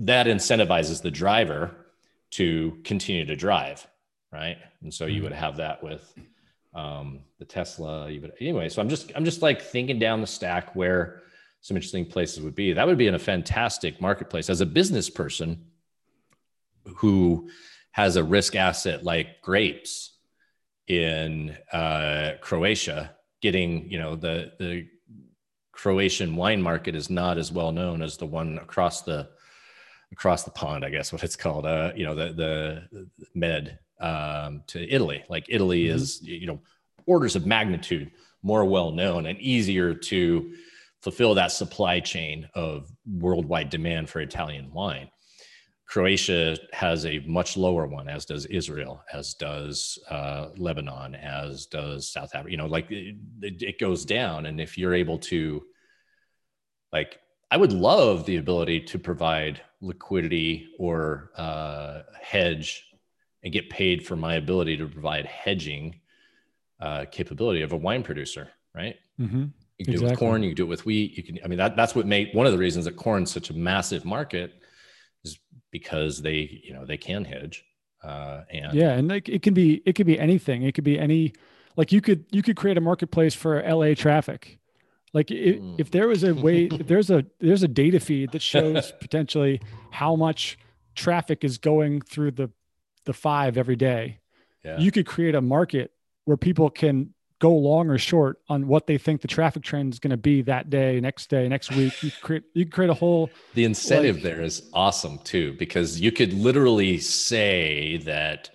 that incentivizes the driver to continue to drive, right? And so you mm-hmm. would have that with um, the Tesla. You would, anyway. So I'm just I'm just like thinking down the stack where some interesting places would be. That would be in a fantastic marketplace as a business person who has a risk asset like grapes in uh, Croatia, getting you know the the Croatian wine market is not as well known as the one across the across the pond, I guess what it's called. Uh, you know the the Med um, to Italy. Like Italy mm-hmm. is you know orders of magnitude more well known and easier to fulfill that supply chain of worldwide demand for Italian wine. Croatia has a much lower one, as does Israel, as does uh, Lebanon, as does South Africa. You know, like it, it, goes down. And if you're able to, like, I would love the ability to provide liquidity or uh, hedge and get paid for my ability to provide hedging uh, capability of a wine producer, right? Mm-hmm. You can exactly. do it with corn, you can do it with wheat. You can, I mean, that, that's what made one of the reasons that corn's such a massive market because they you know they can hedge uh, and yeah and like it can be it could be anything it could be any like you could you could create a marketplace for la traffic like if, mm. if there was a way if there's a there's a data feed that shows potentially how much traffic is going through the the five every day yeah. you could create a market where people can go long or short on what they think the traffic trend is going to be that day, next day, next week. You create you create a whole. The incentive like, there is awesome too because you could literally say that,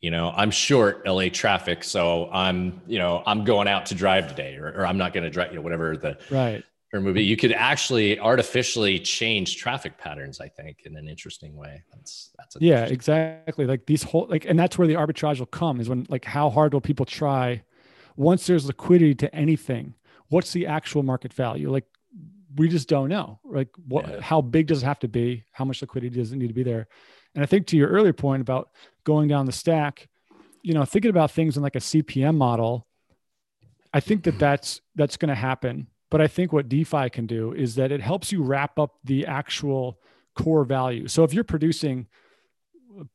you know, I'm short LA traffic, so I'm you know I'm going out to drive today, or, or I'm not going to drive, you know, whatever the right. or movie, you could actually artificially change traffic patterns. I think in an interesting way. That's that's yeah, exactly. Like these whole like, and that's where the arbitrage will come is when like how hard will people try once there's liquidity to anything? What's the actual market value? Like we just don't know. Like what? Yeah. How big does it have to be? How much liquidity does it need to be there? And I think to your earlier point about going down the stack, you know, thinking about things in like a CPM model, I think that that's that's going to happen but I think what DeFi can do is that it helps you wrap up the actual core value. So if you're producing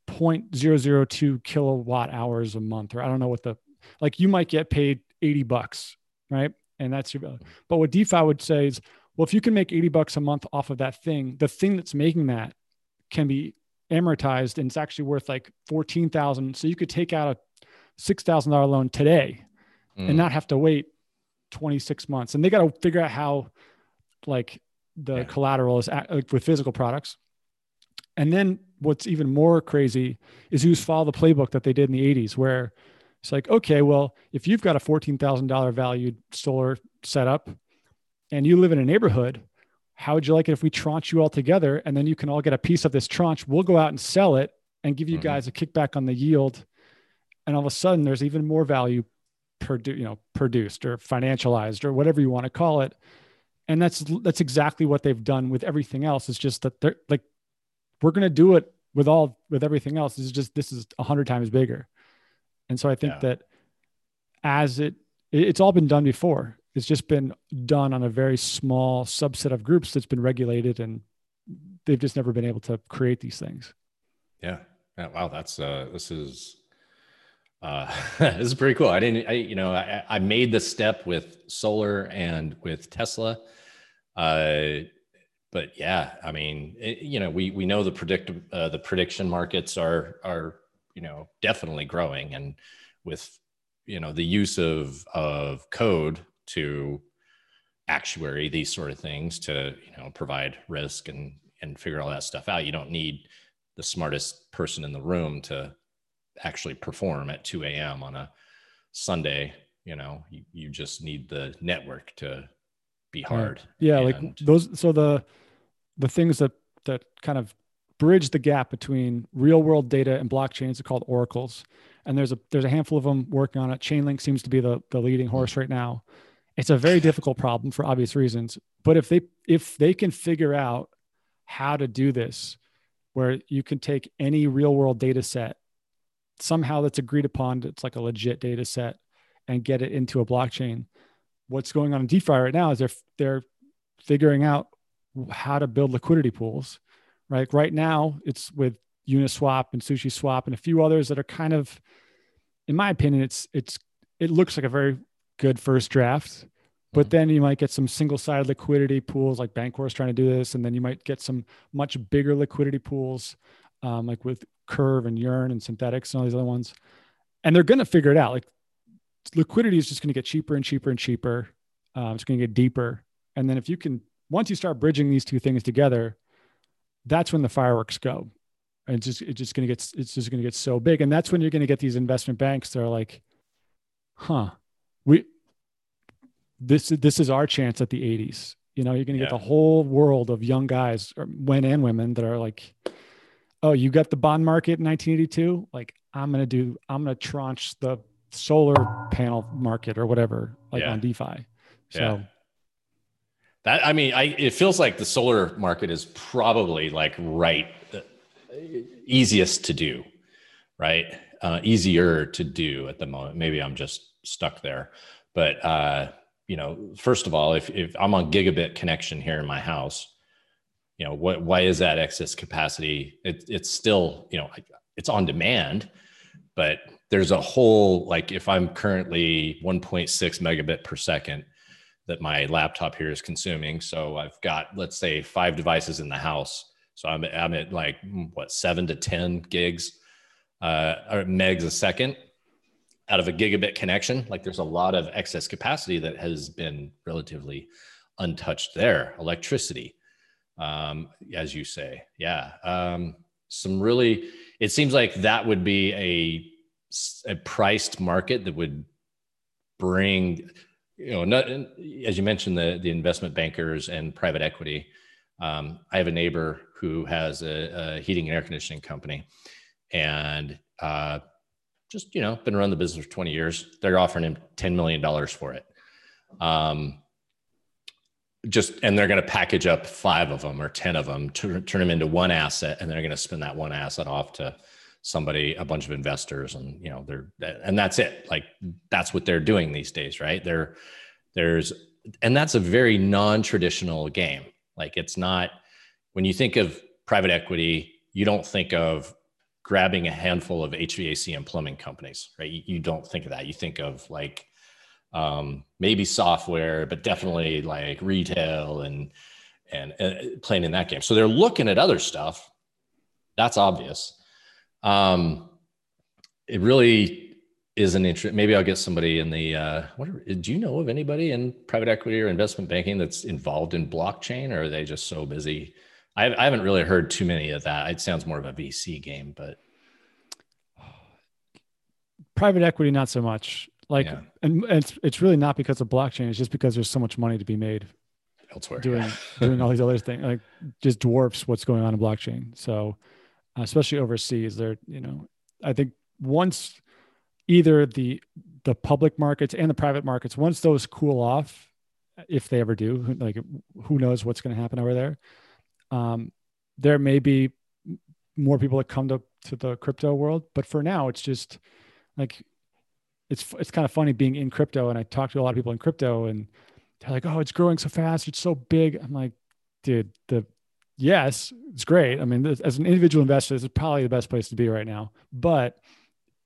0.002 kilowatt hours a month, or I don't know what the, like you might get paid 80 bucks, right? And that's your value. But what DeFi would say is, well, if you can make 80 bucks a month off of that thing, the thing that's making that can be amortized and it's actually worth like 14,000. So you could take out a $6,000 loan today mm. and not have to wait 26 months and they got to figure out how like the yeah. collateral is like with physical products and then what's even more crazy is who's follow the playbook that they did in the 80s where it's like okay well if you've got a $14000 valued solar setup and you live in a neighborhood how would you like it if we tranche you all together and then you can all get a piece of this tranche? We'll go out and sell it and give you mm-hmm. guys a kickback on the yield. And all of a sudden there's even more value produ- you know produced or financialized or whatever you want to call it. And that's that's exactly what they've done with everything else. It's just that they're like we're going to do it with all with everything else. It's just this is a hundred times bigger and so i think yeah. that as it it's all been done before it's just been done on a very small subset of groups that's been regulated and they've just never been able to create these things yeah, yeah wow that's uh this is uh, this is pretty cool. I didn't, I, you know, I, I made the step with solar and with Tesla. Uh, but yeah, I mean, it, you know, we, we know the predict, uh, the prediction markets are, are, you know, definitely growing and with, you know, the use of, of code to actuary these sort of things to, you know, provide risk and, and figure all that stuff out. You don't need the smartest person in the room to actually perform at 2 a.m. on a Sunday. You know, you, you just need the network to be hard. Yeah, and, like those. So the the things that that kind of bridge the gap between real world data and blockchains are called oracles and there's a there's a handful of them working on it chainlink seems to be the, the leading horse right now it's a very difficult problem for obvious reasons but if they if they can figure out how to do this where you can take any real world data set somehow that's agreed upon. It's like a legit data set and get it into a blockchain. What's going on in DeFi right now is they're they're figuring out how to build liquidity pools. Right. Right now it's with Uniswap and Sushi Swap and a few others that are kind of, in my opinion, it's it's it looks like a very good first draft. But mm-hmm. then you might get some single-sided liquidity pools like Bancor is trying to do this, and then you might get some much bigger liquidity pools, um, like with Curve and Yearn and Synthetix and all these other ones. And they're going to figure it out. Like liquidity is just going to get cheaper and cheaper and cheaper. Um, it's going to get deeper. And then if you can, once you start bridging these two things together, that's when the fireworks go. And it's just it's just going to get it's just going to get so big. And that's when you're going to get these investment banks that are like, huh, we this this is our chance at the 80s. You know, you're going to yeah. get the whole world of young guys, or men and women, that are like, oh, you got the bond market in 1982. Like I'm going to do, I'm going to tranche the solar panel market or whatever, like yeah. on DeFi. So yeah. That, I mean, I, it feels like the solar market is probably like right, uh, easiest to do, right? Uh, easier to do at the moment. Maybe I'm just stuck there, but, uh, you know, first of all, if, if I'm on gigabit connection here in my house, you know what why is that excess capacity it, it's still you know it's on demand but there's a whole like if i'm currently 1.6 megabit per second that my laptop here is consuming so i've got let's say five devices in the house so i'm, I'm at like hmm, what seven to 10 gigs uh, or megs a second out of a gigabit connection like there's a lot of excess capacity that has been relatively untouched there electricity um, as you say. Yeah. Um, some really, it seems like that would be a, a priced market that would bring you know, not, as you mentioned, the the investment bankers and private equity. Um, I have a neighbor who has a, a, heating and air conditioning company, and uh, just you know, been around the business for 20 years. They're offering him 10 million dollars for it. Um, just and they're going to package up five of them or 10 of them to turn them into one asset, and they're going to spin that one asset off to somebody a bunch of investors and you know they're and that's it. Like that's what they're doing these days right? There there's and that's a very non-traditional game. Like it's not when you think of private equity you don't think of grabbing a handful of hvac and plumbing companies right? You, you don't think of that. You think of like um, maybe software but definitely like retail and and uh, playing in that game. So they're looking at other stuff. That's obvious um, it really is an interest. Maybe I'll get somebody in the. Uh, what are, do you know of anybody in private equity or investment banking that's involved in blockchain, or are they just so busy? I, I haven't really heard too many of that. It sounds more of a VC game, but private equity not so much. Like, yeah. and, and it's it's really not because of blockchain. It's just because there's so much money to be made elsewhere doing doing all these other things. Like, just dwarfs what's going on in blockchain. So especially overseas. There, you know, I think once either the the public markets and the private markets, once those cool off, if they ever do, like who knows what's going to happen over there. Um, there may be more people that come to to the crypto world, but for now, it's just like it's it's kind of funny being in crypto, and I talk to a lot of people in crypto, and they're like, "Oh, it's growing so fast, it's so big." I'm like, dude, the yes, it's great. I mean, as an individual investor, this is probably the best place to be right now. But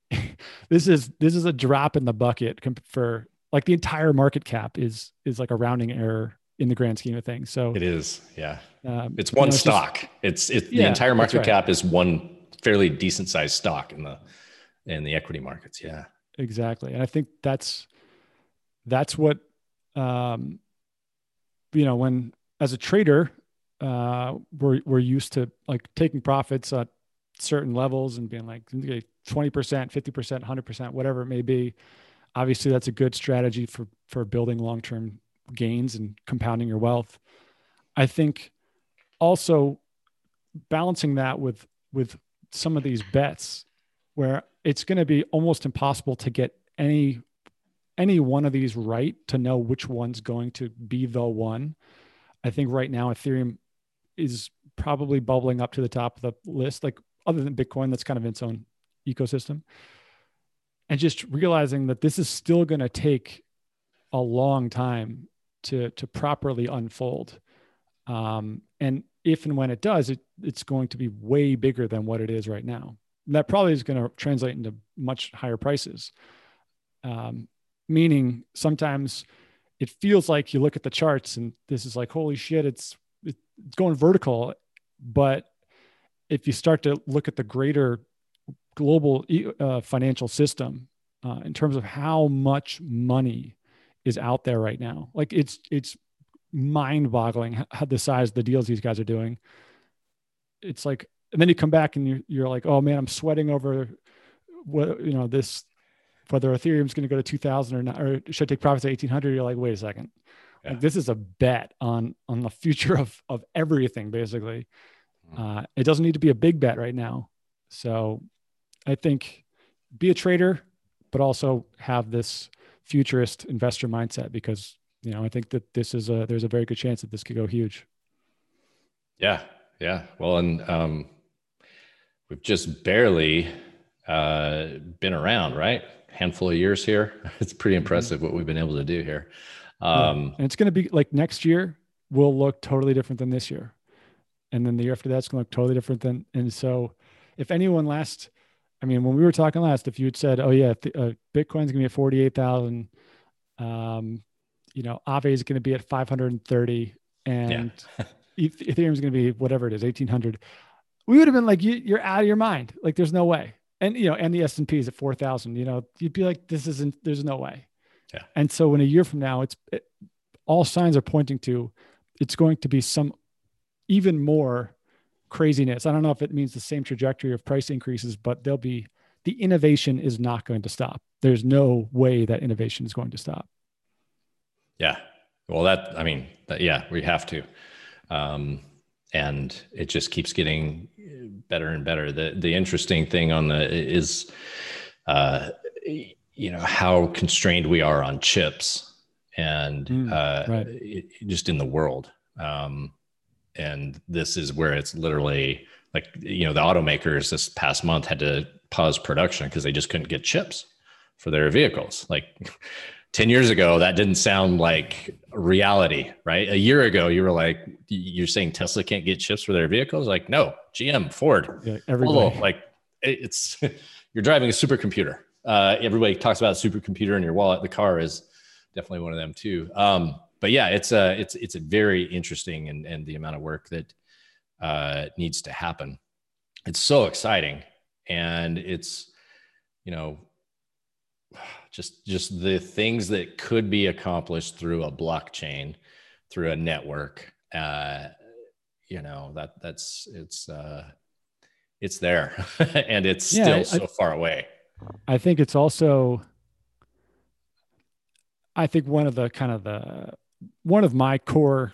this is this is a drop in the bucket for like the entire market cap is is like a rounding error in the grand scheme of things. So it is, yeah. Um, it's one you know, stock. It's, it's, it's yeah, the entire market right. cap is one fairly decent sized stock in the in the equity markets. Yeah, exactly. And I think that's that's what um, you know when as a trader uh, we're we're used to like taking profits at certain levels and being like 20%, 50%, 100%, whatever it may be. Obviously, that's a good strategy for for building long-term gains and compounding your wealth. I think also balancing that with with some of these bets where it's going to be almost impossible to get any any one of these right to know which one's going to be the one. I think right now Ethereum is probably bubbling up to the top of the list, like other than Bitcoin, that's kind of its own ecosystem. And just realizing that this is still going to take a long time to to properly unfold. Um, and if and when it does, it, it's going to be way bigger than what it is right now. And that probably is going to translate into much higher prices. Um, meaning sometimes it feels like you look at the charts and this is like, holy shit, it's it's going vertical, but if you start to look at the greater global uh, financial system uh, in terms of how much money is out there right now, like it's it's mind-boggling how the size of the deals these guys are doing. It's like, and then you come back and you're, you're like, oh man, I'm sweating over what you know this whether Ethereum's going to go to 2000 or not, or should I take profits at 1800. You're like, wait a second, yeah. Like this is a bet on on the future of of everything, basically. Mm-hmm. Uh, it doesn't need to be a big bet right now. So I think be a trader, but also have this futurist investor mindset because you know I think that this is a there's a very good chance that this could go huge. Yeah, yeah. Well, and um, we've just barely uh, been around, right? Handful of years here. It's pretty mm-hmm. impressive mm-hmm. what we've been able to do here. Um, yeah. And it's going to be like next year will look totally different than this year. And then the year after that's going to look totally different than. And so if anyone last, I mean, when we were talking last, if you had said, oh, yeah, th- uh, Bitcoin's going to be at 48,000, um, you know, Aave is going to be at 530 and yeah. Ethereum is going to be whatever it is, 1800. We would have been like, you, you're out of your mind. Like, there's no way. And, you know, and the S&P is at 4,000, you know, you'd be like, this isn't, there's no way. Yeah. And so in a year from now, it's it, all signs are pointing to it's going to be some even more craziness. I don't know if it means the same trajectory of price increases, but there'll be the innovation is not going to stop. There's no way that innovation is going to stop. Yeah. Well, that I mean, that, yeah, we have to, um, and it just keeps getting better and better. The the interesting thing on the is, uh, you know, how constrained we are on chips, and mm, uh, right. it, just in the world. Um, and this is where it's literally like you know the automakers this past month had to pause production because they just couldn't get chips for their vehicles. Like 10 years ago, that didn't sound like reality, right? A year ago, you were like, you're saying Tesla can't get chips for their vehicles? Like, no, GM, Ford, yeah, everybody. like it's, you're driving a supercomputer. Uh, everybody talks about a supercomputer in your wallet. The car is definitely one of them too. Um, but yeah, it's a, it's, it's a very interesting and, and the amount of work that uh, needs to happen. It's so exciting. And it's, you know, just just the things that could be accomplished through a blockchain through a network uh you know that that's it's uh it's there and it's yeah, still I, so far away i think it's also i think one of the kind of the one of my core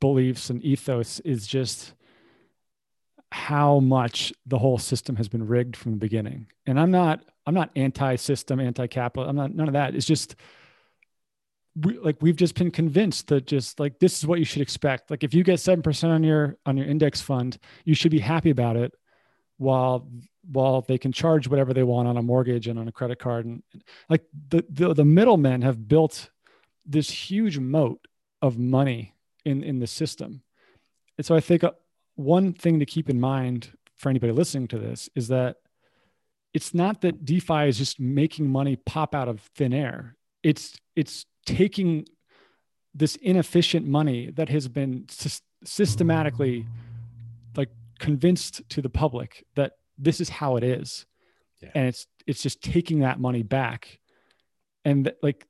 beliefs and ethos is just how much the whole system has been rigged from the beginning and i'm not I'm not anti-system, anti-capital. I'm not none of that. It's just we, like we've just been convinced that just like this is what you should expect. Like if you get seven percent on your on your index fund, you should be happy about it. While while they can charge whatever they want on a mortgage and on a credit card, and like the the, the middlemen have built this huge moat of money in in the system. And so I think uh, one thing to keep in mind for anybody listening to this is that it's not that DeFi is just making money pop out of thin air. It's it's taking this inefficient money that has been sy- systematically convinced to the public that this is how it is. Yeah. And it's it's just taking that money back. And like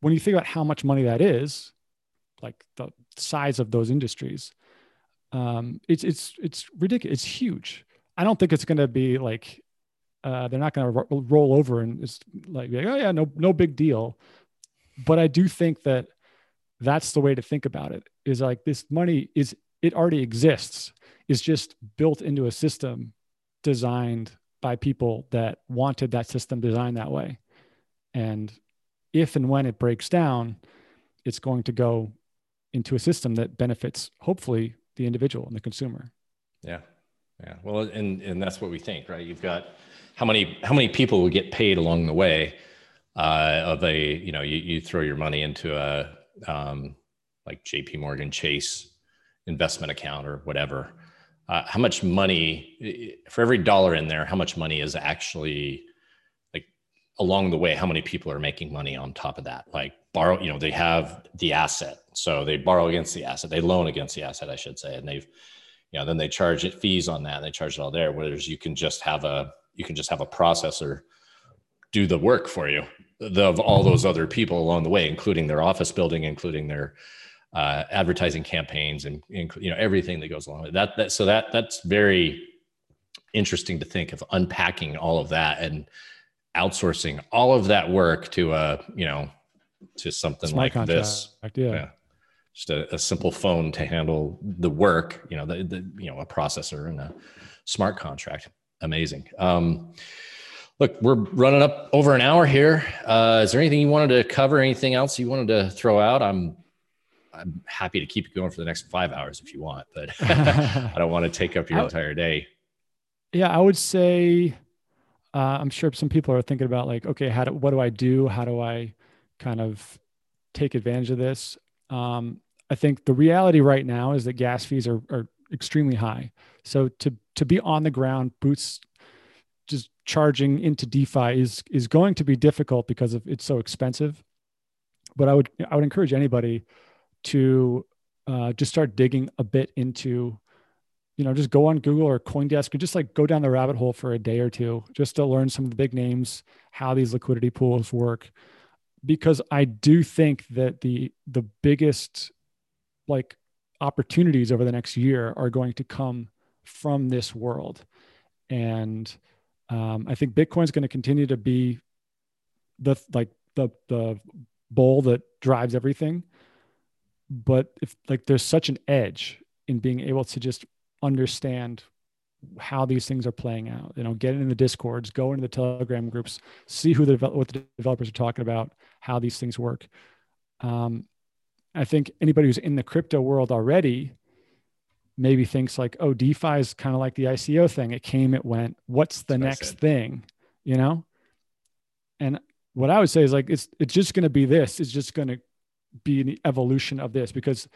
when you think about how much money that is, like the size of those industries, um, it's it's it's ridiculous. It's huge. I don't think it's going to be like uh, they're not going to ro- roll over and it's like, oh yeah, no, no big deal. But I do think that that's the way to think about it. Is like this money is it already exists. Is just built into a system designed by people that wanted that system designed that way. And if and when it breaks down, it's going to go into a system that benefits hopefully the individual and the consumer. Yeah. Yeah. Well, and and that's what we think, right? You've got how many how many people would get paid along the way uh, of a you know you, you throw your money into a um, like J.P. Morgan Chase investment account or whatever. Uh, how much money for every dollar in there? How much money is actually like along the way? How many people are making money on top of that? Like borrow, you know, they have the asset, so they borrow against the asset, they loan against the asset, I should say, and they've you know then they charge it fees on that and they charge it all there whereas you can just have a you can just have a processor do the work for you of all those other people along the way, including their office building, including their uh, advertising campaigns, and you know everything that goes along with that. That so that that's very interesting to think of unpacking all of that and outsourcing all of that work to a you know to something like contract. this. Yeah. yeah. Just a, a, simple phone to handle the work, you know, the, the you know a processor and a smart contract amazing. Um, look, we're running up over an hour here. Uh, is there anything you wanted to cover? Anything else you wanted to throw out? I'm I'm happy to keep it going for the next five hours if you want, but I don't want to take up your entire day. Yeah, I would say uh, I'm sure some people are thinking about like, okay, how do what do I do? How do I kind of take advantage of this? Um, I think the reality right now is that gas fees are, are extremely high. So to to be on the ground, boots just charging into DeFi is is going to be difficult because of it's so expensive. But I would I would encourage anybody to uh, just start digging a bit into, you know, just go on Google or CoinDesk and just like go down the rabbit hole for a day or two just to learn some of the big names, how these liquidity pools work. Because I do think that the the biggest like opportunities over the next year are going to come from this world. And um, I think Bitcoin is going to continue to be the like the the bowl that drives everything. But if like there's such an edge in being able to just understand how these things are playing out. You know, get in the discords, go into the Telegram groups, see who the what the developers are talking about, how these things work. Um, I think anybody who's in the crypto world already maybe thinks like, oh, DeFi is kind of like the ICO thing. It came, it went. What's the That's next thing? You know? And what I would say is like it's it's just going to be this. It's just going to be an evolution of this because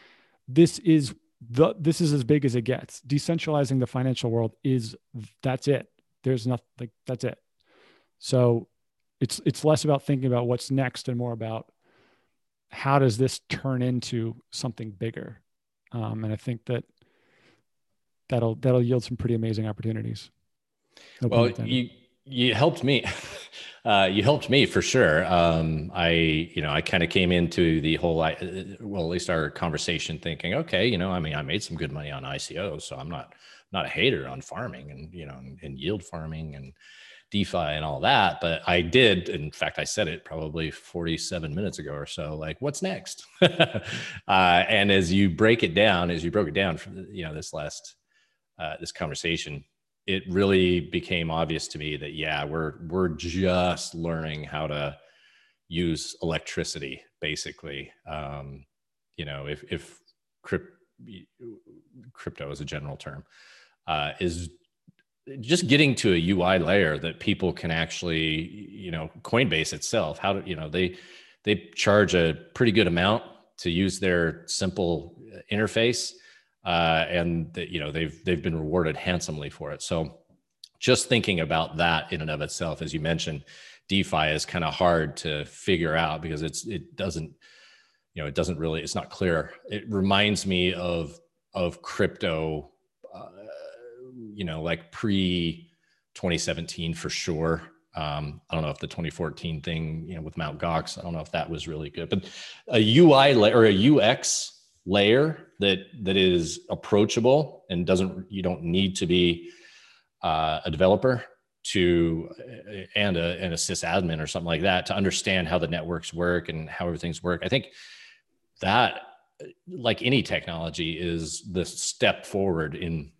this is the this is as big as it gets. Decentralizing the financial world is that's it. There's nothing like that's it. So it's it's less about thinking about what's next and more about how does this turn into something bigger. Um, and I think that that'll that'll yield some pretty amazing opportunities. No well, you you helped me. Uh, you helped me for sure. Um, I, you know, I kind of came into the whole, uh, well, at least our conversation thinking, okay, you know, I mean, I made some good money on ICO, so I'm not not a hater on farming and you know, and, and yield farming and DeFi and all that. But I did, in fact, I said it probably 47 minutes ago or so. Like, what's next? uh, and as you break it down, as you broke it down, from, you know, this last uh, this conversation, it really became obvious to me that yeah, we're we're just learning how to use electricity, basically. Um, you know, if if crypt, crypto is a general term, uh, is just getting to a UI layer that people can actually, you know, Coinbase itself, how do you know they they charge a pretty good amount to use their simple interface uh, and that you know they've they've been rewarded handsomely for it. So just thinking about that in and of itself, as you mentioned, DeFi is kind of hard to figure out because it's it doesn't you know it doesn't really it's not clear. It reminds me of of crypto, uh, you know, like pre 2017 for sure. Um, I don't know if the 2014 thing, you know, with Mount Gox, I don't know if that was really good, but a UI or a UX layer that that is approachable and doesn't you don't need to be uh, a developer to and a and a sysadmin or something like that to understand how the networks work and how everything's work. I think that like any technology is the step forward in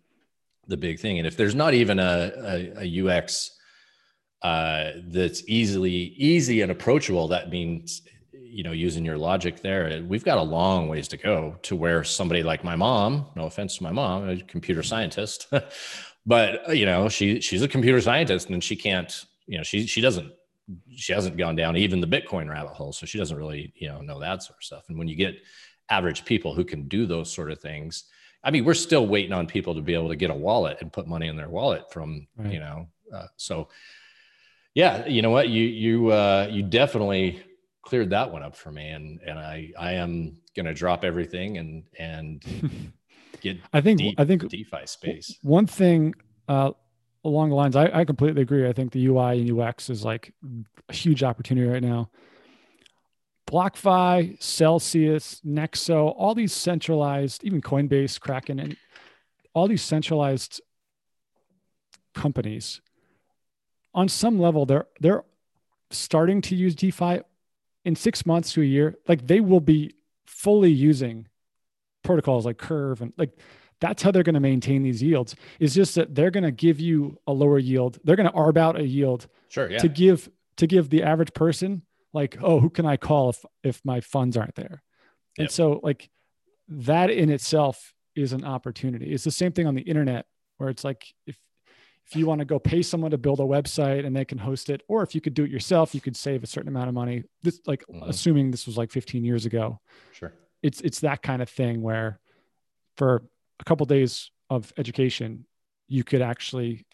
the big thing. And if there's not even a, a, a UX uh, that's easily easy and approachable, that means you know using your logic there we've got a long ways to go to where somebody like my mom no offense to my mom a computer scientist but uh, you know she she's a computer scientist and she can't you know she she doesn't she hasn't gone down even the bitcoin rabbit hole so she doesn't really you know know that sort of stuff and when you get average people who can do those sort of things i mean we're still waiting on people to be able to get a wallet and put money in their wallet from right. you know uh, so yeah you know what you you uh you definitely cleared that one up for me and and i i am going to drop everything and and get i think deep, i think defi space. one thing uh along the lines I, I completely agree. I think the ui and ux is like a huge opportunity right now. BlockFi, Celsius, Nexo, all these centralized, even Coinbase, Kraken, and all these centralized companies, on some level, they're they're starting to use DeFi in six months to a year, like they will be fully using protocols like Curve and like that's how they're going to maintain these yields. Is just that they're going to give you a lower yield. They're going to arb out a yield sure, yeah. to give to give the average person like, oh, who can I call if if my funds aren't there? Yep. And so like that in itself is an opportunity. It's the same thing on the internet where it's like if if you want to go pay someone to build a website and they can host it, or if you could do it yourself, you could save a certain amount of money. This like mm-hmm. assuming this was like 15 years ago. Sure. It's it's that kind of thing where for a couple of days of education, you could actually,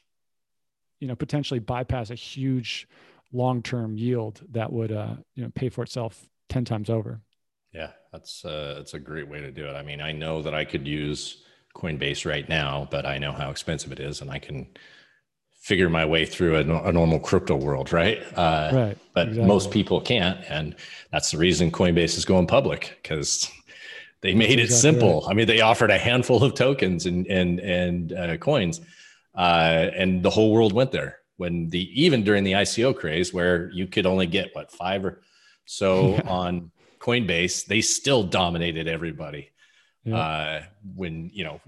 you know, potentially bypass a huge long-term yield that would uh, you know pay for itself 10 times over. Yeah, that's uh, that's a great way to do it. I mean, I know that I could use Coinbase right now, but I know how expensive it is, and I can figure my way through a, a normal crypto world, right? Uh, right. But exactly. most people can't, and that's the reason Coinbase is going public because they made it exactly simple. Right. I mean, they offered a handful of tokens and and and uh, coins, uh, and the whole world went there. When the even during the ICO craze, where you could only get what five or so yeah. on Coinbase, they still dominated everybody. Yeah. Uh, when you know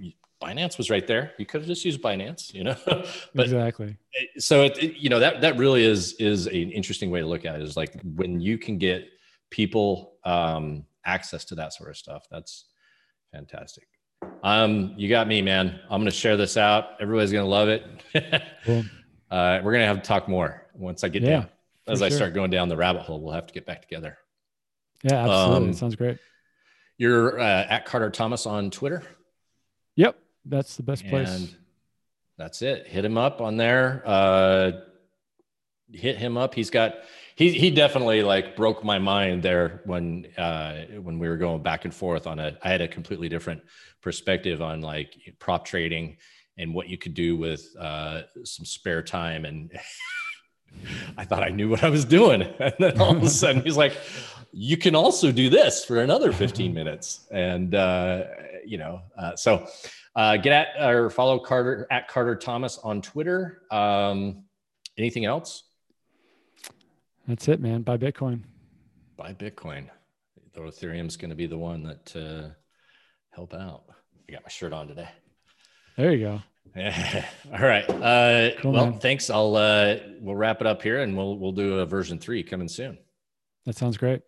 Binance was right there, you could have just used Binance, you know. but exactly. so it, it- you know that that really is is an interesting way to look at it. Is like when you can get people um, access to that sort of stuff. That's fantastic. Um, you got me, man. I'm gonna share this out. Everybody's gonna love it. Cool. uh, we're gonna have to talk more once I get Yeah, down. As for I sure. start going down the rabbit hole, we'll have to get back together. Yeah, absolutely. Um, Sounds great. You're uh, at Carter Thomas on Twitter, Yep. That's the best place. and that's it. Hit him up on there. Uh, hit him up. He's got he he definitely like broke my mind there when uh, when we were going back and forth on a. I had a completely different perspective on like prop trading and what you could do with uh, some spare time and. I thought I knew what I was doing. And then all of a sudden he's like, you can also do this for another 15 minutes. And, uh, you know, uh, so uh, get at or follow Carter at Carter Thomas on Twitter. Um, anything else? That's it, man. Buy Bitcoin. Buy Bitcoin. Though Ethereum's going to be the one that uh, help out. I got my shirt on today. There you go. Yeah. All right. Uh, Cool, well, man. thanks. I'll uh, we'll wrap it up here, and we'll we'll do a version three coming soon. That sounds great.